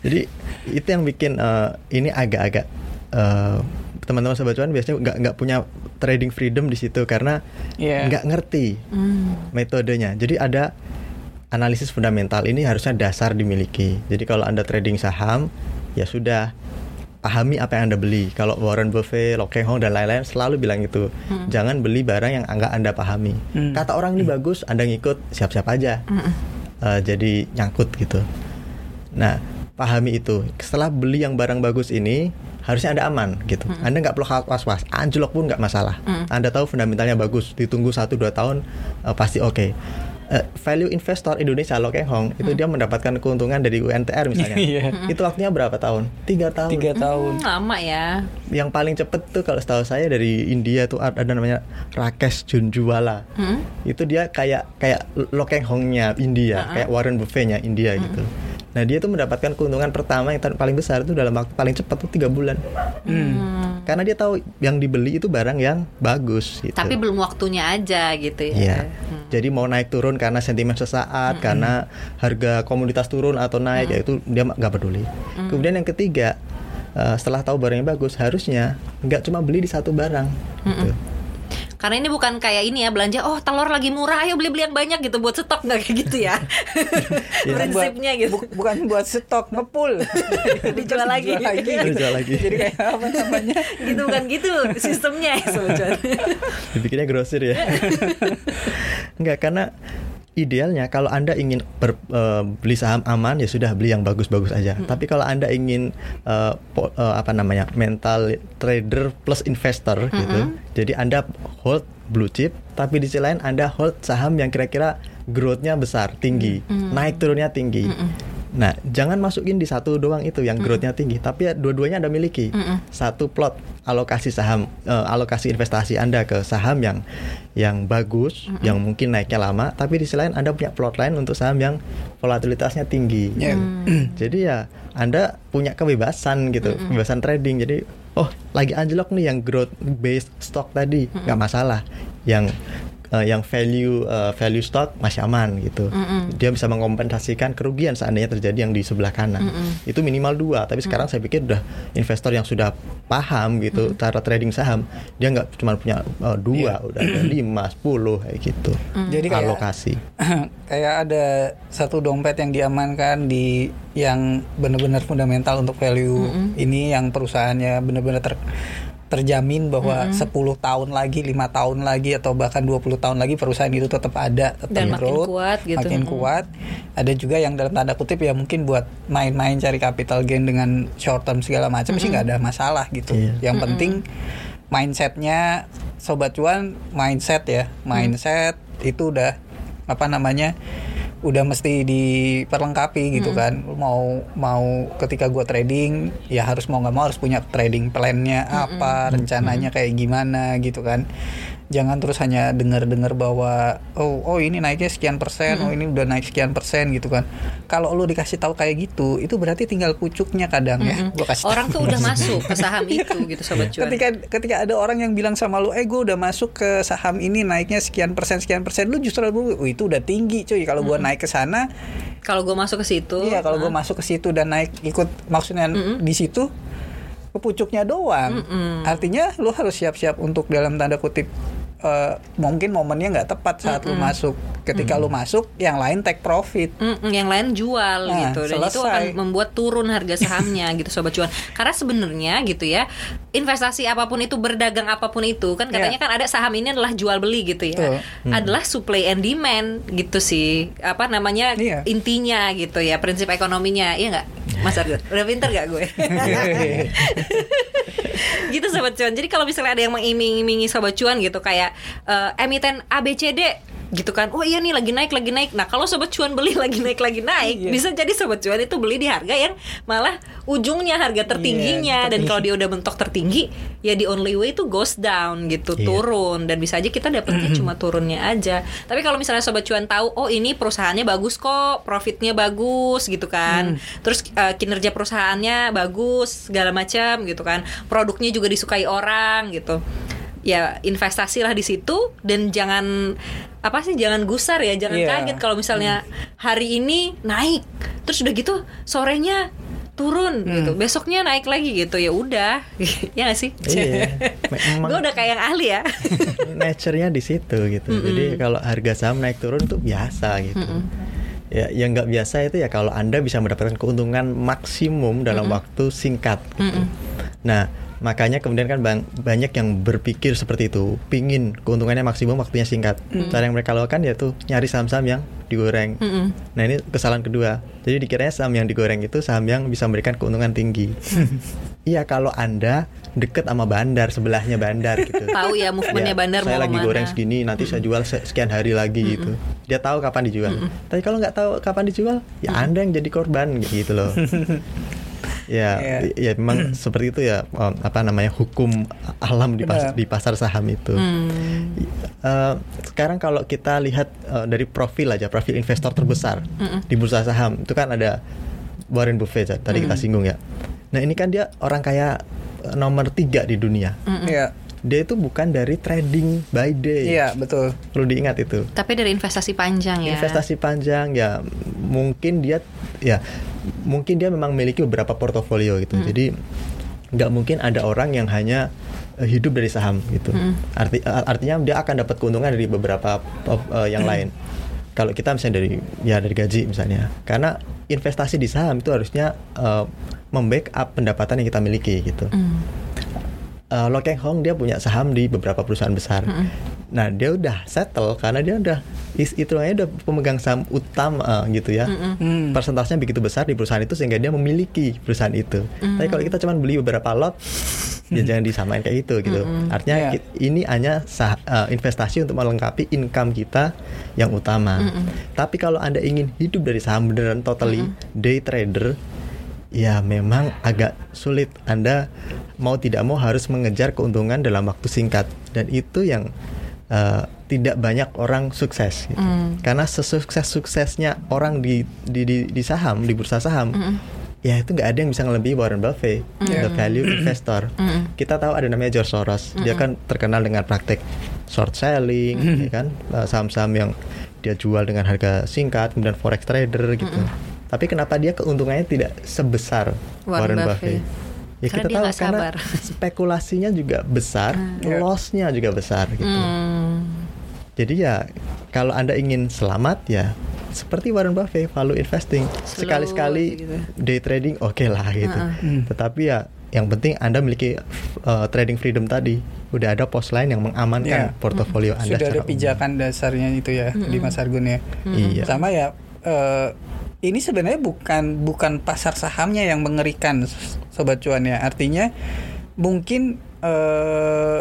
jadi itu yang bikin eh, ini agak-agak eh, teman-teman sobat cuan biasanya nggak nggak punya trading freedom di situ karena
Iya.
nggak ngerti metodenya. Jadi ada analisis fundamental ini harusnya dasar dimiliki. Jadi kalau anda trading saham ya sudah pahami apa yang anda beli. Kalau Warren Buffett, Lo Keng Hong dan lain-lain selalu bilang itu, jangan beli barang yang enggak anda pahami.
Hmm.
Kata orang ini bagus, anda ngikut siap-siap aja. Eh, jadi nyangkut gitu. Nah pahami itu. Setelah beli yang barang bagus ini harusnya anda aman gitu. Anda nggak perlu was-was. Anjlok pun nggak masalah. Anda tahu fundamentalnya bagus. Ditunggu 1-2 tahun eh, pasti oke. Eh, value investor Indonesia Lo Keng Hong itu dia mendapatkan keuntungan dari UNTR misalnya. [laughs]
Iya.
itu waktunya berapa tahun? Tiga tahun.
Tiga tahun.
Hmm, lama ya
Yang paling cepet tuh kalau setahu saya dari India tuh ada namanya Rakesh Junjwala.
Hmm?
Itu dia kayak kayak Lo Keng Hong-nya India, kayak Warren Buffett-nya India gitu. Nah dia tuh mendapatkan keuntungan pertama yang paling besar itu dalam waktu paling cepat tuh tiga bulan.
Hmm.
Karena dia tahu yang dibeli itu barang yang bagus gitu.
tapi belum waktunya aja gitu ya
Iya. Jadi mau naik turun karena sentimen sesaat, karena harga komoditas turun atau naik, ya itu dia nggak peduli. Kemudian yang ketiga, eh, setelah tahu barangnya bagus, harusnya nggak cuma beli di satu barang. gitu.
Karena ini bukan kayak ini ya belanja oh telur lagi murah ayo beli beli yang banyak gitu buat stok nggak kayak gitu ya [laughs]
Ya.
prinsipnya gitu
Bu- bukan buat stok ngepul. [laughs]
Dijual lagi.
Dijual lagi.
Jadi kayak apa namanya? [laughs]
gitu bukan gitu sistemnya ya cuan.
Dibikinnya grosir ya. Enggak karena idealnya kalau anda ingin ber- eh, beli saham aman ya sudah beli yang bagus-bagus aja. Tapi kalau anda ingin eh, po- eh, apa namanya mental trader plus investor gitu, jadi anda hold blue chip, tapi di sisi lain anda hold saham yang kira-kira growth-nya besar, tinggi, naik turunnya tinggi. Nah, jangan masukin di satu doang itu yang growth-nya tinggi, tapi ya dua-duanya Anda miliki. Satu plot alokasi saham, eh, alokasi investasi Anda ke saham yang yang bagus, yang mungkin naiknya lama, tapi di sisi lain Anda punya plot lain untuk saham yang volatilitasnya tinggi.
Ya. [clears throat]
Jadi ya Anda punya kebebasan gitu, kebebasan trading. Jadi oh lagi anjlok nih yang growth based stock tadi nggak masalah. Yang eh, yang value eh, value stock masih aman gitu. Dia bisa mengompensasikan kerugian seandainya terjadi yang di sebelah kanan. Itu minimal dua. Tapi sekarang saya pikir udah investor yang sudah paham gitu cara trading saham, dia nggak cuma punya eh, dua, udah ada lima, sepuluh kayak gitu.
Jadi kayak
Alokasi. [clears throat]
kayak ada satu dompet yang diamankan di yang benar-benar fundamental untuk value ini yang perusahaannya benar-benar ter- terjamin bahwa 10 tahun lagi, lima tahun lagi atau bahkan 20 tahun lagi perusahaan itu tetap ada, tetap
Dan makin kuat gitu.
makin kuat. Ada juga yang dalam tanda kutip ya mungkin buat main-main cari capital gain dengan short term segala macam sih nggak ada masalah gitu.
Iya.
Yang penting mindsetnya sobat cuan mindset ya mindset itu udah apa namanya udah mesti diperlengkapi gitu kan. Mau mau ketika gua trading ya harus mau nggak mau harus punya trading plannya apa rencananya kayak gimana gitu kan jangan terus hanya dengar-dengar bahwa oh oh ini naiknya sekian persen oh ini udah naik sekian persen gitu kan. Kalau lu dikasih tahu kayak gitu itu berarti tinggal pucuknya kadang ya. Gua kasih
Orang
tahu.
tuh udah masuk ke saham [laughs] itu gitu sobat cuan.
ketika ketika ada orang yang bilang sama lu eh gue udah masuk ke saham ini naiknya sekian persen sekian persen lu justru lu "Oh, itu udah tinggi cuy. Kalau gua naik ke sana
Kalau gue masuk ke situ,
iya kalau gue masuk ke situ dan naik ikut maksudnya di situ ke pucuknya doang. Artinya lu harus siap-siap untuk dalam tanda kutip eh, mungkin momennya nggak tepat saat lu masuk. Ketika lu masuk yang lain take profit.
Mm-mm, yang lain jual
Nah,
gitu. Dan itu akan
selesai.
membuat turun harga sahamnya gitu sobat cuan. Karena sebenarnya gitu ya investasi apa pun itu berdagang apa pun itu kan katanya
Iya.
kan ada saham ini adalah jual beli gitu ya
Betul.
adalah supply and demand gitu sih. Apa namanya
Iya.
intinya gitu ya prinsip ekonominya. Iya nggak? Mas Argo udah pinter gak gue? [laughs] [laughs] Gitu sobat cuan. Jadi kalau misalnya ada yang mengiming-imingi sobat cuan gitu kayak eh, emiten ABCD gitu kan. Oh iya nih lagi naik lagi naik. Nah kalau sobat cuan beli [laughs] lagi naik lagi naik
Iya.
bisa jadi sobat cuan itu beli di harga yang malah ujungnya harga tertingginya.
Iya,
dan kalau dia udah mentok tertinggi ya di only way itu goes down gitu
Iya.
turun. Dan bisa aja kita dapetnya cuma turunnya aja. Tapi kalau misalnya sobat cuan tahu oh ini perusahaannya bagus kok profitnya bagus gitu kan. Terus eh, kinerja perusahaannya bagus segala macam gitu kan. Produknya juga disukai orang gitu ya investasilah di situ dan jangan apa sih jangan gusar ya jangan
Iya.
kaget kalau misalnya hari ini naik terus udah gitu sorenya turun gitu besoknya naik lagi gitu ya udah [laughs] ya gak sih
Iya. [laughs]
Gue udah kayak yang ahli ya [laughs]
nature-nya di situ gitu. Jadi kalau harga saham naik turun tuh biasa gitu. Ya, yang nggak biasa itu ya kalau anda bisa mendapatkan keuntungan maksimum dalam waktu singkat. Gitu. Nah, makanya kemudian kan bang, banyak yang berpikir seperti itu, pingin keuntungannya maksimum waktunya singkat. Cara yang mereka lakukan yaitu nyari saham-saham yang digoreng. Nah ini kesalahan kedua. Jadi dikiranya saham yang digoreng itu saham yang bisa memberikan keuntungan tinggi. [laughs] Iya kalau anda deket sama bandar sebelahnya bandar gitu. [laughs]
tahu ya movementnya
Ya,
bandar
saya
mau
lagi
ke mana.
goreng segini nanti saya jual se- sekian hari lagi gitu dia tahu kapan dijual tapi kalau nggak tahu kapan dijual ya anda yang jadi korban gitu loh [laughs] ya
Iya.
ya memang [clears throat] seperti itu ya um, apa namanya hukum alam di pas-
Benar.
di pasar saham itu.
Hmm.
Eh, sekarang kalau kita lihat eh, dari profil aja profil investor terbesar di bursa saham itu kan ada Warren Buffett ya, tadi kita singgung ya. Nah ini kan dia orang kaya eh, nomor tiga di dunia.
Iya
dia itu bukan dari trading by day.
Iya betul.
Perlu diingat itu.
Tapi dari investasi panjang ya.
Investasi panjang ya mungkin dia ya mungkin dia memang memiliki beberapa portofolio gitu. Jadi nggak mungkin ada orang yang hanya eh, hidup dari saham gitu. Arti a- artinya dia akan dapat keuntungan dari beberapa eh, yang lain. Kalau kita misalnya dari ya dari gaji misalnya. Karena investasi di saham itu harusnya eh, membackup pendapatan yang kita miliki gitu.
Hmm.
Uh, Lo Keng Hong dia punya saham di beberapa perusahaan besar. Nah dia udah settle karena dia udah is, itu udah pemegang saham utama uh, gitu ya.
Hmm.
Persentasenya begitu besar di perusahaan itu sehingga dia memiliki perusahaan itu. Tapi kalau kita cuma beli beberapa lot, ya jangan disamain kayak itu gitu. Artinya
Iya.
ki- ini hanya sah- uh, investasi untuk melengkapi income kita yang utama. Tapi kalau anda ingin hidup dari saham beneran totally day trader, ya memang agak sulit. Anda mau tidak mau harus mengejar keuntungan dalam waktu singkat dan itu yang uh, tidak banyak orang sukses. gitu. Karena sesukses suksesnya orang di, di di di saham di bursa saham. Ya itu nggak ada yang bisa ngelebihi Warren Buffett, the value investor. Kita tahu ada namanya George Soros, dia kan terkenal dengan praktek short selling, ya kan, Uh, saham-saham yang dia jual dengan harga singkat, kemudian forex trader gitu. Tapi kenapa dia keuntungannya tidak sebesar
Warren
Warren,
Buffett.
Buffett? Ya
Karena
kita
dia
tahu karena
sabar. [laughs]
spekulasinya juga besar,
Iya.
lossnya juga besar gitu.
Hmm.
Jadi ya kalau anda ingin selamat ya seperti Warren Buffett value investing sekali-sekali
gitu.
day trading oke lah gitu. Tetapi ya yang penting anda memiliki uh, trading freedom tadi udah ada pos lain yang mengamankan
Iya.
portofolio anda
sudah ada
secara umum.
pijakan dasarnya itu ya di Mas Argun ya
Iya.
sama ya eh, ini sebenarnya bukan bukan pasar sahamnya yang mengerikan sobat cuan ya. Artinya mungkin eh,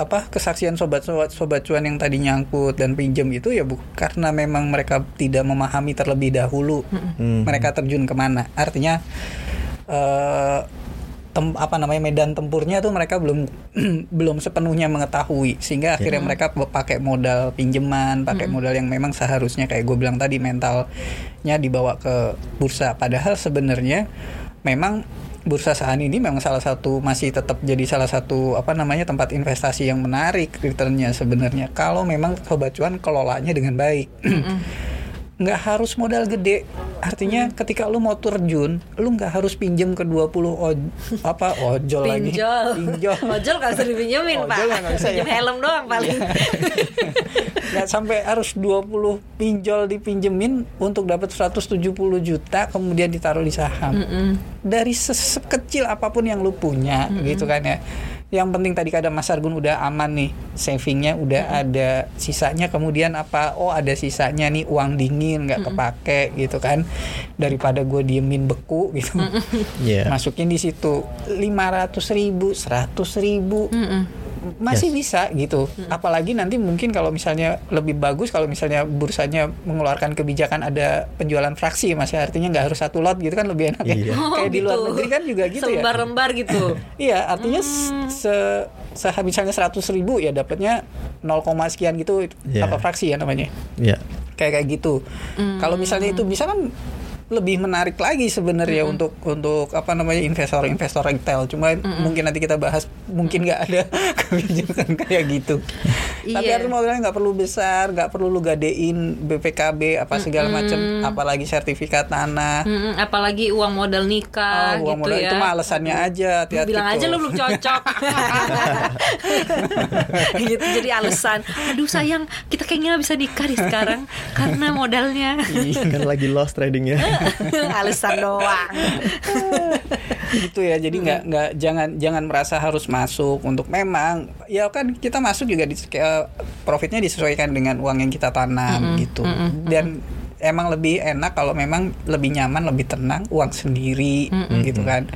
apa kesaksian sobat-sobat sobat cuan yang tadi nyangkut dan pinjam itu ya bu karena memang mereka tidak memahami terlebih dahulu
Hmm.
mereka terjun ke mana. Artinya eh tem- apa namanya medan tempurnya tuh mereka belum [clears throat] belum sepenuhnya mengetahui. Sehingga akhirnya mereka pakai modal pinjaman pakai modal yang memang seharusnya kayak gue bilang tadi mentalnya dibawa ke bursa. Padahal sebenarnya memang bursa saham ini memang salah satu masih tetap jadi salah satu apa namanya tempat investasi yang menarik returnnya sebenarnya. Kalau memang sobat cuan kelolanya dengan baik [clears throat] nggak harus modal gede. Artinya ketika lu mau terjun lu nggak harus pinjem ke 20 oj apa ojol lagi.
Pinjol.
pinjol. [laughs]
Ojol nggak bisa dipinjemin, Pak.
Ojol nggak bisa,
Pinjem
ya.
helm doang paling. [laughs]
nggak sampai harus 20 pinjol dipinjemin untuk dapat 170 juta kemudian ditaruh di saham. Dari se- sekecil apa pun yang lu punya gitu kan ya yang penting tadi kata Mas Argun udah aman nih savingnya udah ada. Sisanya kemudian apa? Oh ada sisanya nih uang dingin nggak kepake gitu kan. Daripada gue diemin beku gitu.
Iya.
masukin di situ. 500 ribu 100 ribu masih bisa gitu apalagi nanti mungkin kalau misalnya lebih bagus kalau misalnya bursanya mengeluarkan kebijakan ada penjualan fraksi mas ya artinya nggak harus satu lot gitu kan lebih enak ya
Iya.
kayak di luar
gitu.
negeri kan juga gitu ya
Selembar-lembar gitu. [laughs]
iya artinya se, se misalnya 100 ribu ya dapatnya 0, sekian gitu
Iya.
apa fraksi ya namanya
Iya.
kayak kayak gitu. Kalau misalnya itu bisa kan lebih menarik lagi sebenarnya untuk untuk apa namanya investor-investor retail. Cuma mungkin nanti kita bahas mungkin nggak ada [laughs] kebijakan kayak gitu. Tapi
Iya.
artinya modalnya nggak perlu besar, nggak perlu lu gadein BPKB apa segala macam, apalagi sertifikat tanah.
Mm-mm, apalagi uang modal nikah
Oh, uang
gitu
modal
ya.
itu mah alasannya aja. Hati-hati
Bilang aja
tuh.
lu belum cocok. [laughs] gitu jadi alasan. Aduh sayang, kita kayaknya nggak bisa nikah di sekarang karena modalnya.
kan lagi lost tradingnya. [laughs]
alasan doang. [laughs]
gitu ya jadi nggak nggak jangan jangan merasa harus masuk untuk memang ya kan kita masuk juga di kayak profitnya disesuaikan dengan uang yang kita tanam gitu. dan emang lebih enak kalau memang lebih nyaman lebih tenang uang sendiri gitu kan.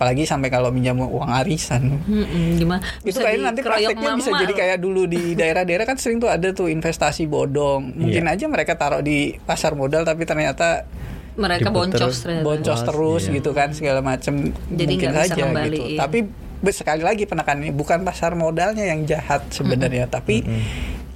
Apalagi sampai kalau minjam uang arisan.
Mm-mm, gimana?
itu kayaknya nanti prakteknya bisa jadi kayak dulu di [laughs] daerah-daerah kan sering tuh ada tuh investasi bodong. Mungkin aja mereka taruh di pasar modal tapi ternyata
mereka
Diputer.
boncos ternyata.
boncos
Mas,
terus
iya.
gitu kan segala macam
Jadi
mungkin
nggak bisa
saja
kembali,
gitu
iya.
tapi sekali lagi penekanannya bukan pasar modalnya yang jahat sebenarnya tapi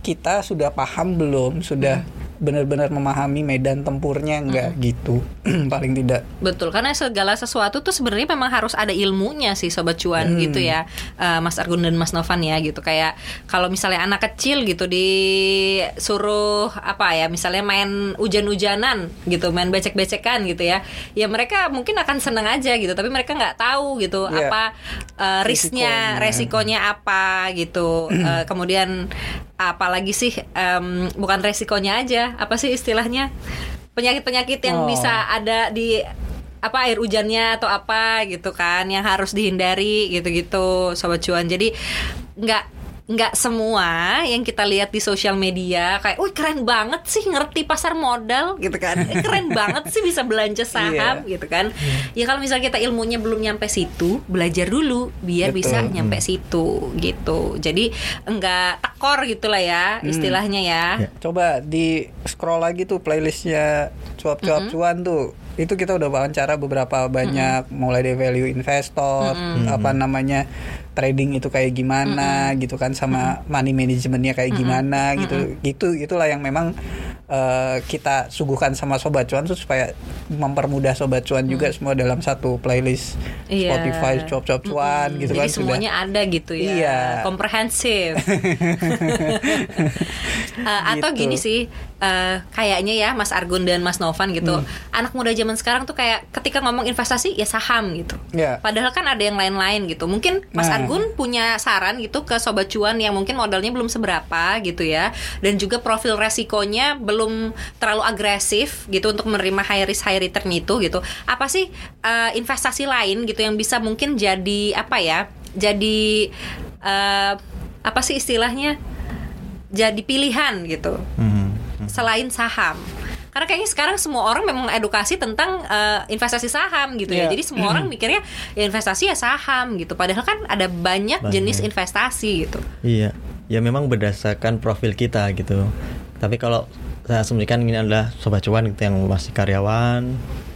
kita sudah paham belum sudah benar-benar memahami medan tempurnya enggak gitu. [clears throat] Paling tidak.
Betul, karena segala sesuatu tuh sebenarnya memang harus ada ilmunya sih sobat cuan gitu ya, Eh, Mas Argun dan Mas Novan ya gitu. Kayak kalau misalnya anak kecil gitu disuruh apa ya, misalnya main hujan-hujanan gitu, main becek-becekan gitu ya, ya mereka mungkin akan seneng aja gitu, tapi mereka nggak tahu gitu
Iya.
apa eh, risknya, resikonya apa gitu. Eh, kemudian apalagi sih em, bukan resikonya aja, apa sih istilahnya penyakit-penyakit yang
Oh.
bisa ada di apa air hujannya atau apa gitu kan yang harus dihindari gitu-gitu sobat cuan jadi nggak nggak semua yang kita lihat di sosial media kayak, wih keren banget sih ngerti pasar modal gitu kan, [laughs] Eh, keren banget sih bisa belanja saham
Iya.
gitu kan. Ya kalau misalnya kita ilmunya belum nyampe situ, belajar dulu biar
Betul.
bisa nyampe situ gitu. Jadi enggak tekor gitulah ya istilahnya ya.
Ya.
coba di scroll lagi tuh playlistnya cuap-cuap cuan tuh itu kita udah wawancara beberapa banyak mulai dari value investor apa namanya trading itu kayak gimana gitu kan sama money managementnya kayak gimana gitu. Gitu itulah yang memang eh, kita suguhkan sama sobat cuan tuh supaya mempermudah sobat cuan juga semua dalam satu playlist
Iya.
Spotify cuap-cuap cuan gitu
Jadi
kan
semuanya ada gitu ya,
Iya.
komprehensif. [laughs] Eh, Atau
Gitu.
gini sih, eh, kayaknya ya Mas Argun dan Mas Novan gitu,
Hmm.
anak muda zaman sekarang tuh kayak ketika ngomong investasi ya saham gitu.
Iya.
Padahal kan ada yang lain-lain gitu. Mungkin Mas
Nah.
Argun punya saran gitu ke sobat cuan yang mungkin modalnya belum seberapa gitu ya, dan juga profil resikonya belum terlalu agresif gitu untuk menerima high risk high return itu gitu. Apa sih eh, investasi lain gitu yang bisa mungkin jadi apa ya? Jadi eh, apa sih istilahnya? Jadi pilihan gitu
Hmm.
Selain saham. Karena kayaknya sekarang semua orang memang edukasi tentang eh, investasi saham gitu ya.
Iya.
Jadi semua orang [clears throat] mikirnya ya investasi ya saham gitu. Padahal kan ada banyak,
Banyak.
jenis investasi gitu.
Iya, ya memang berdasarkan profil kita gitu. Tapi kalau saya asumsikan ini adalah sobat cuan gitu yang masih karyawan,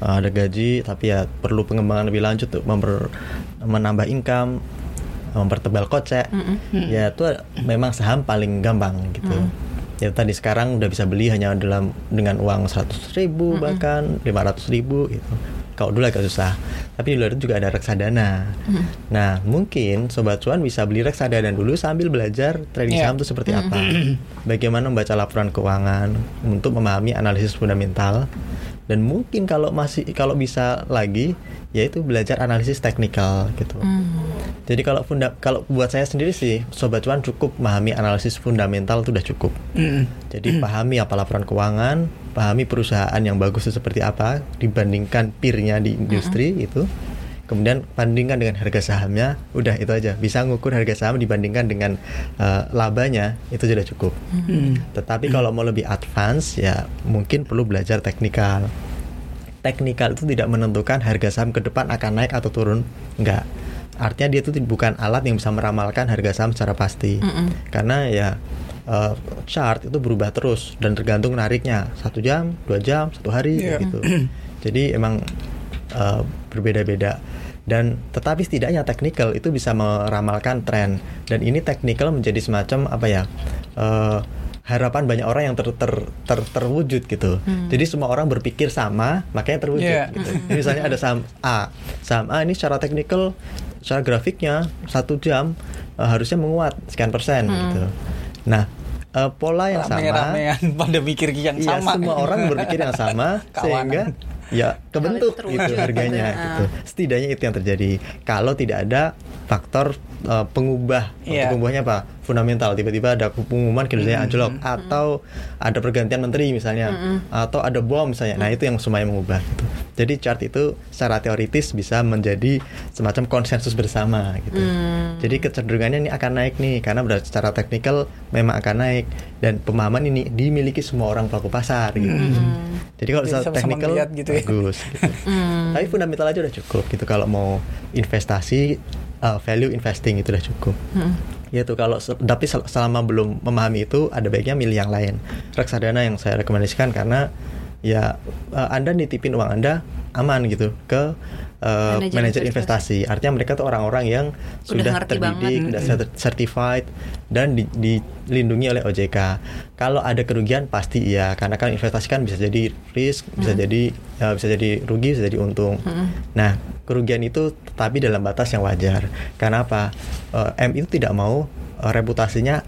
uh, ada gaji, tapi ya perlu pengembangan lebih lanjut untuk memper- menambah income, mempertebal kocek. Ya itu memang saham paling gampang gitu. Ya tadi sekarang udah bisa beli hanya dalam dengan uang 100 ribu bahkan 500 ribu gitu. Kalau dulu agak susah. Tapi di luar itu juga ada reksadana. Nah, mungkin sobat cuan bisa beli reksadana dulu sambil belajar trading
Iya.
saham itu seperti apa. [clears throat] Bagaimana membaca laporan keuangan untuk memahami analisis fundamental dan mungkin kalau masih kalau bisa lagi yaitu belajar analisis teknikal gitu. Jadi kalau funda kalau buat saya sendiri sih sobat cuan cukup memahami analisis fundamental itu udah cukup.
Mm.
Jadi pahami apa laporan keuangan, pahami perusahaan yang bagus itu seperti apa dibandingkan peernya di industri itu. Kemudian bandingkan dengan harga sahamnya, udah itu aja. Bisa ngukur harga saham dibandingkan dengan eh, labanya itu sudah cukup. Tetapi kalau mau lebih advance ya mungkin perlu belajar teknikal. Teknikal itu tidak menentukan harga saham ke depan akan naik atau turun, enggak. Artinya dia itu bukan alat yang bisa meramalkan harga saham secara pasti. Karena ya eh, chart itu berubah terus dan tergantung nariknya satu jam, dua jam, satu hari
Iya.
gitu. Jadi emang eh, berbeda-beda dan tetapi setidaknya teknikal itu bisa meramalkan tren. Dan ini teknikal menjadi semacam apa ya eh, harapan banyak orang yang ter, ter- ter- terwujud gitu. Jadi semua orang berpikir sama makanya terwujud
Iya.
gitu. [laughs] Jadi misalnya ada saham A. Saham A ini secara teknikal secara grafiknya satu jam eh, harusnya menguat sekian persen gitu. Nah eh, pola yang sama
Rame-ramean [laughs] pada mikir yang
Iya,
sama.
semua orang berpikir yang sama [laughs] sehingga ya kebentuk
Kalau itu terwujud
gitu harganya
gitu.
gitu. Setidaknya itu yang terjadi. Kalau tidak ada faktor uh, pengubah,
Iya.
pengubahnya apa? Fundamental. Tiba-tiba ada pengumuman kinerjanya anjlok atau ada pergantian menteri misalnya atau ada bom misalnya. Nah, itu yang semuanya mengubah gitu. Jadi chart itu secara teoritis bisa menjadi semacam konsensus bersama gitu. Jadi kecenderungannya ini akan naik nih karena secara teknikal memang akan naik dan pemahaman ini dimiliki semua orang pelaku pasar gitu. Jadi kalau secara teknikal
gitu ya.
bagus gitu. [laughs] Tapi fundamental aja udah cukup gitu kalau mau investasi uh, value investing itu udah cukup. Gitu kalau tapi sel- selama belum memahami itu ada baiknya milih yang lain. Reksadana yang saya rekomendasikan karena ya uh, Anda nitipin uang Anda aman gitu ke uh,
Manajer
manajer
investasi.
investasi. Artinya mereka tuh orang-orang yang
Udah
sudah terdidik,
banget.
udah cert- certified dan di- dilindungi oleh OJK. Kalau ada kerugian pasti iya, karena kan investasi kan bisa jadi risk, bisa jadi ya, bisa jadi rugi, bisa jadi untung. Nah, kerugian itu tetapi dalam batas yang wajar. Karena apa? Eh, M itu tidak mau eh, reputasinya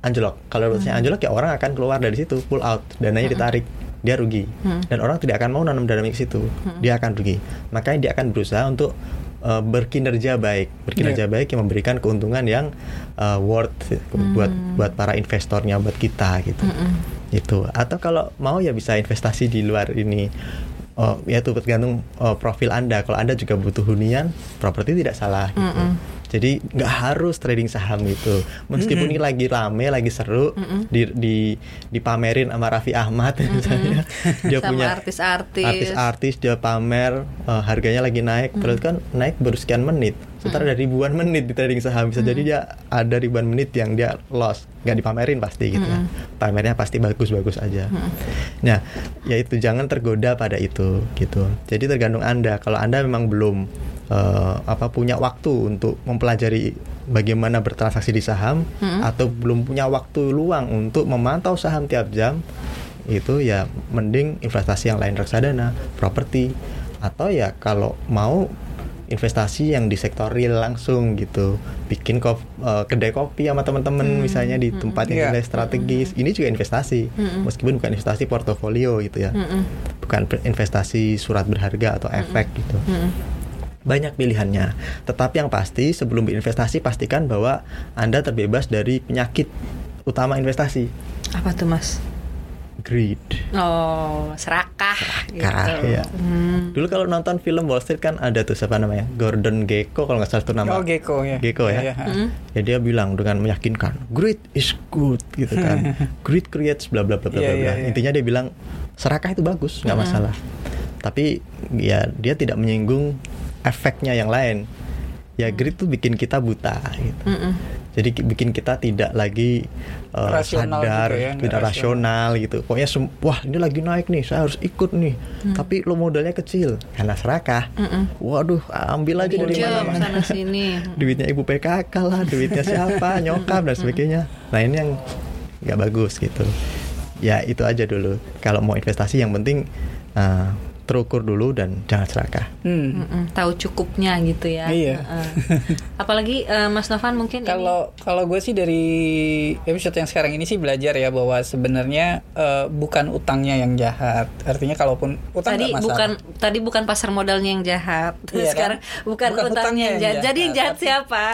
anjlok. Kalau reputasinya anjlok ya orang akan keluar dari situ, pull out, dananya ditarik dia rugi. Dan orang tidak akan mau nanam dana ke situ. Dia akan rugi. Makanya dia akan berusaha untuk uh, berkinerja baik. Berkinerja baik yang memberikan keuntungan yang uh, worth buat buat para investornya buat kita gitu. Itu atau kalau mau ya bisa investasi di luar ini. Oh, ya itu tergantung uh, profil anda. Kalau anda juga butuh hunian, properti tidak salah. Gitu. Jadi nggak harus trading saham gitu. Meskipun ini lagi rame, lagi seru, di, di dipamerin sama Raffi Ahmad misalnya, [laughs] dia
Sama
punya
artis-artis.
artis-artis dia pamer uh, harganya lagi naik, terus kan naik baru sekian menit. Sementara ada ribuan menit di trading saham bisa jadi dia ada ribuan menit yang dia loss, nggak dipamerin pasti gitu ya. Pamernya pasti bagus-bagus aja. Nah, ya itu jangan tergoda pada itu gitu. Jadi tergantung anda. Kalau anda memang belum eh, apa punya waktu untuk mempelajari bagaimana bertransaksi di saham atau belum punya waktu luang untuk memantau saham tiap jam, itu ya mending investasi yang lain reksadana, properti atau ya kalau mau investasi yang di sektor real langsung gitu. Bikin kop, eh, kedai kopi sama teman-teman misalnya di tempat yang nilai strategis. Ini juga investasi meskipun bukan investasi portofolio gitu ya. Bukan pe- investasi surat berharga atau efek gitu. Banyak pilihannya. Tetapi yang pasti sebelum berinvestasi pastikan bahwa anda terbebas dari penyakit utama investasi.
Apa tuh mas?
Greed
Oh, serakah.
Kah,
gitu.
ya. Dulu kalau nonton film Wall Street kan ada tuh siapa namanya Gordon Gekko kalau nggak salah itu nama.
Oh, Gecko, ya.
Gecko ya.
Iya, iya.
Ya dia bilang dengan meyakinkan, greed is good gitu kan. [laughs] greed creates bla bla bla bla
Iya,
bla.
iya, iya.
Intinya dia bilang serakah itu bagus nggak masalah tapi ya dia tidak menyinggung efeknya yang lain ya greed tuh bikin kita buta gitu jadi ki- bikin kita tidak lagi uh,
Rasional
sadar
gitu ya,
tidak rasional gitu pokoknya sem- wah ini lagi naik nih saya harus ikut nih tapi lo modalnya kecil karena serakah waduh ambil aja dari
Jam
mana
sana sini. [laughs]
duitnya ibu PKK lah, duitnya siapa, [laughs] nyokap dan sebagainya. Nah ini yang nggak bagus gitu. Ya itu aja dulu. Kalau mau investasi yang penting uh, terukur dulu dan jangan serakah.
Hmm.
Mm-mm, tahu cukupnya gitu ya.
Iya.
Heeh. [laughs] Apalagi eh, Mas Novan mungkin ini
Kalau kalau gue sih dari episode yang sekarang ini sih belajar ya bahwa sebenarnya eh, bukan utangnya yang jahat. Artinya kalaupun utang
tadi
masalah.
bukan tadi bukan pasar modalnya yang jahat.
Iya kan?
Sekarang bukan,
Bukan
utangnya
hutangnya
yang
yang
jahat.
jahat,
Jadi yang jahat
tapi-
siapa?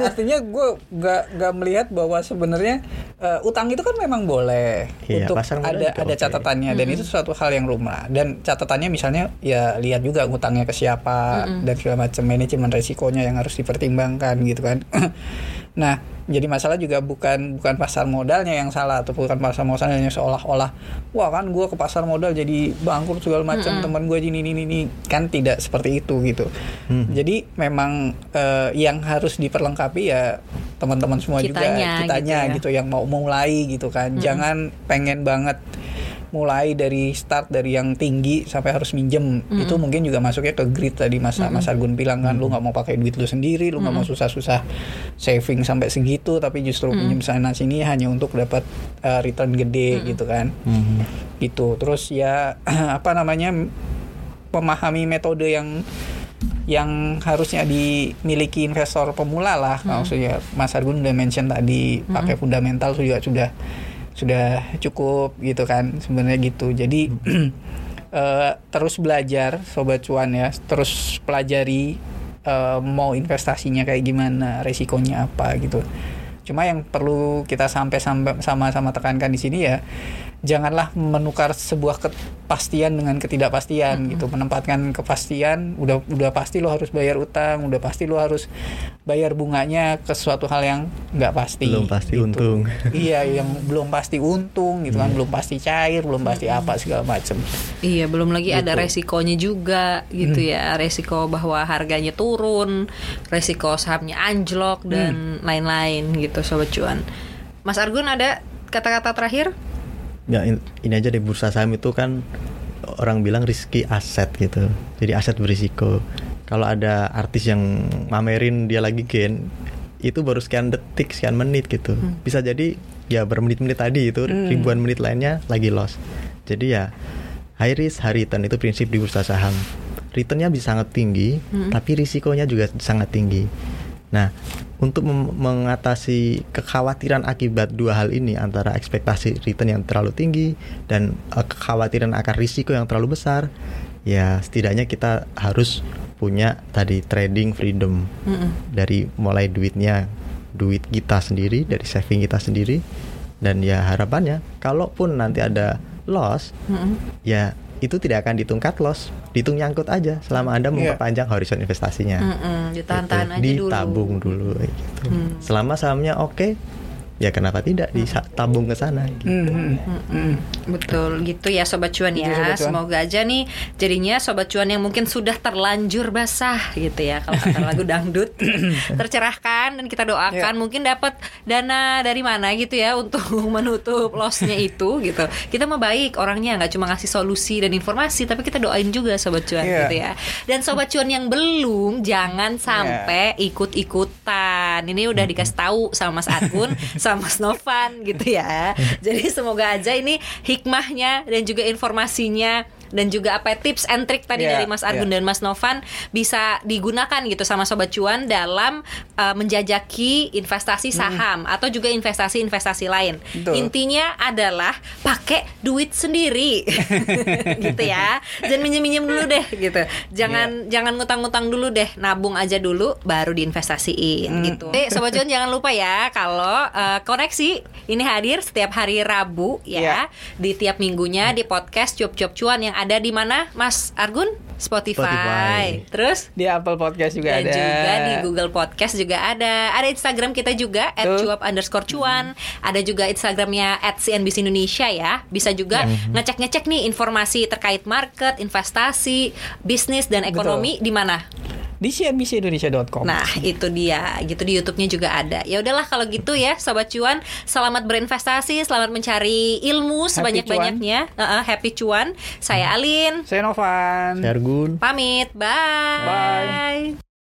Artinya gue gak, gak melihat bahwa sebenarnya eh, utang itu kan memang boleh
Iya,
untuk ada ada catatannya. Dan itu suatu hal yang lumrah dan catatannya misalnya ya lihat juga utangnya ke siapa dan segala macam. Manajemen resikonya yang harus dipertimbangkan gitu kan. Nah jadi masalah juga bukan bukan pasar modalnya yang salah atau bukan pasar modalnya seolah-olah wah kan gue ke pasar modal jadi bangkrut segala macam teman gue ini ini ini. Kan tidak seperti itu gitu. Jadi memang eh, yang harus diperlengkapi ya teman-teman semua juga
Kitanya,
kitanya
gitu
gitu,
ya.
yang mau mulai gitu kan. Jangan pengen banget mulai dari start dari yang tinggi sampai harus minjem. Itu mungkin juga masuknya ke grid tadi mas. Mas Argun bilang kan lu nggak mau pakai duit lu sendiri lu nggak mau susah-susah saving sampai segitu tapi justru pinjem sana sini hanya untuk dapat uh, return gede gitu kan. Gitu. Terus ya [clears throat] apa namanya memahami metode yang yang harusnya dimiliki investor pemula lah. Maksudnya Mas Argun udah mention tadi pakai fundamental juga sudah sudah cukup gitu kan sebenarnya gitu. Jadi [clears throat] eh, terus belajar sobat cuan ya terus pelajari eh, mau investasinya kayak gimana resikonya apa gitu. Cuma yang perlu kita sampai sama-sama tekankan di sini ya janganlah menukar sebuah kepastian dengan ketidakpastian gitu menempatkan kepastian udah udah pasti lo harus bayar utang udah pasti lo harus bayar bunganya ke suatu hal yang nggak pasti
Belum pasti
gitu.
untung.
iya yang belum pasti untung gitu kan belum pasti cair belum pasti apa segala macem
Iya, belum lagi ada
Gitu.
resikonya juga gitu ya. Resiko bahwa harganya turun, resiko sahamnya anjlok dan lain-lain gitu sobat cuan. Mas Argun ada kata-kata terakhir?
Ya in- ini aja deh bursa saham itu kan orang bilang risky aset gitu. Jadi aset berisiko. Kalau ada artis yang mamerin dia lagi gain, itu baru sekian detik, sekian menit gitu. Bisa jadi ya bermenit-menit tadi itu ribuan menit lainnya lagi loss. Jadi ya high risk high return itu prinsip di bursa saham. Returnnya bisa sangat tinggi, tapi risikonya juga sangat tinggi. Nah, untuk mengatasi kekhawatiran akibat dua hal ini antara ekspektasi return yang terlalu tinggi dan eh, kekhawatiran akan risiko yang terlalu besar, ya setidaknya kita harus punya tadi trading freedom. Dari mulai duitnya duit kita sendiri dari saving kita sendiri dan ya harapannya kalaupun nanti ada loss ya itu tidak akan dihitung cut loss dihitung nyangkut aja selama anda
Iya.
memperpanjang horizon investasinya
Mm-mm, ditahan-tahan
Gitu.
aja dulu.
ditabung dulu gitu. Selama sahamnya oke, ya kenapa tidak ditabung ke sana gitu.
Hmm, hmm, hmm.
Betul gitu ya sobat cuan
Gitu,
ya.
Sobat Cuan.
Semoga aja nih jadinya sobat cuan yang mungkin sudah terlanjur basah gitu ya kalau kata lagu dangdut [laughs] tercerahkan dan kita doakan
Ya.
mungkin dapat dana dari mana gitu ya untuk [laughs] menutup lossnya itu gitu. Kita mah baik orangnya nggak cuma ngasih solusi dan informasi tapi kita doain juga sobat cuan
Ya.
gitu ya. Dan sobat cuan yang belum jangan sampai ikut-ikutan. Ini udah dikasih tahu sama Mas Argun [laughs] sama Mas Novan gitu ya. [laughs] Jadi semoga aja ini hikmahnya dan juga informasinya dan juga apa ya, tips and trick tadi
Iya,
dari Mas Argun
iya.
dan Mas Novan bisa digunakan gitu sama sobat cuan dalam uh, menjajaki investasi saham atau juga investasi-investasi lain.
Hmm. Betul.
Intinya adalah pakai duit sendiri. [laughs] gitu ya. Dan minjem-minjem dulu deh gitu. Jangan
Iya.
jangan ngutang-ngutang dulu deh, nabung aja dulu baru diinvestasiin
Hmm.
gitu. Eh sobat cuan jangan lupa ya kalau uh, koneksi ini hadir setiap hari Rabu ya
Iya.
di tiap minggunya di podcast cuap-cuap cuan yang ada di mana Mas Argun? Spotify.
Spotify.
Terus
Di Apple Podcast juga
dan
ada.
juga di Google Podcast juga ada. Ada Instagram kita juga. @cuap underscore cuan. Ada juga Instagramnya @cnbc Indonesia ya. Bisa juga ngecek-ngecek nih informasi terkait market, investasi, bisnis dan ekonomi di mana?
Di cnbcindonesia.com.
Nah, itu dia. Gitu di YouTube-nya juga ada. Ya udahlah kalau gitu ya, sobat cuan, selamat berinvestasi, selamat mencari ilmu sebanyak-banyaknya. Heeh, happy cuan. Saya Alin.
Saya Novan.
Sergun.
Pamit. Bye.
Bye.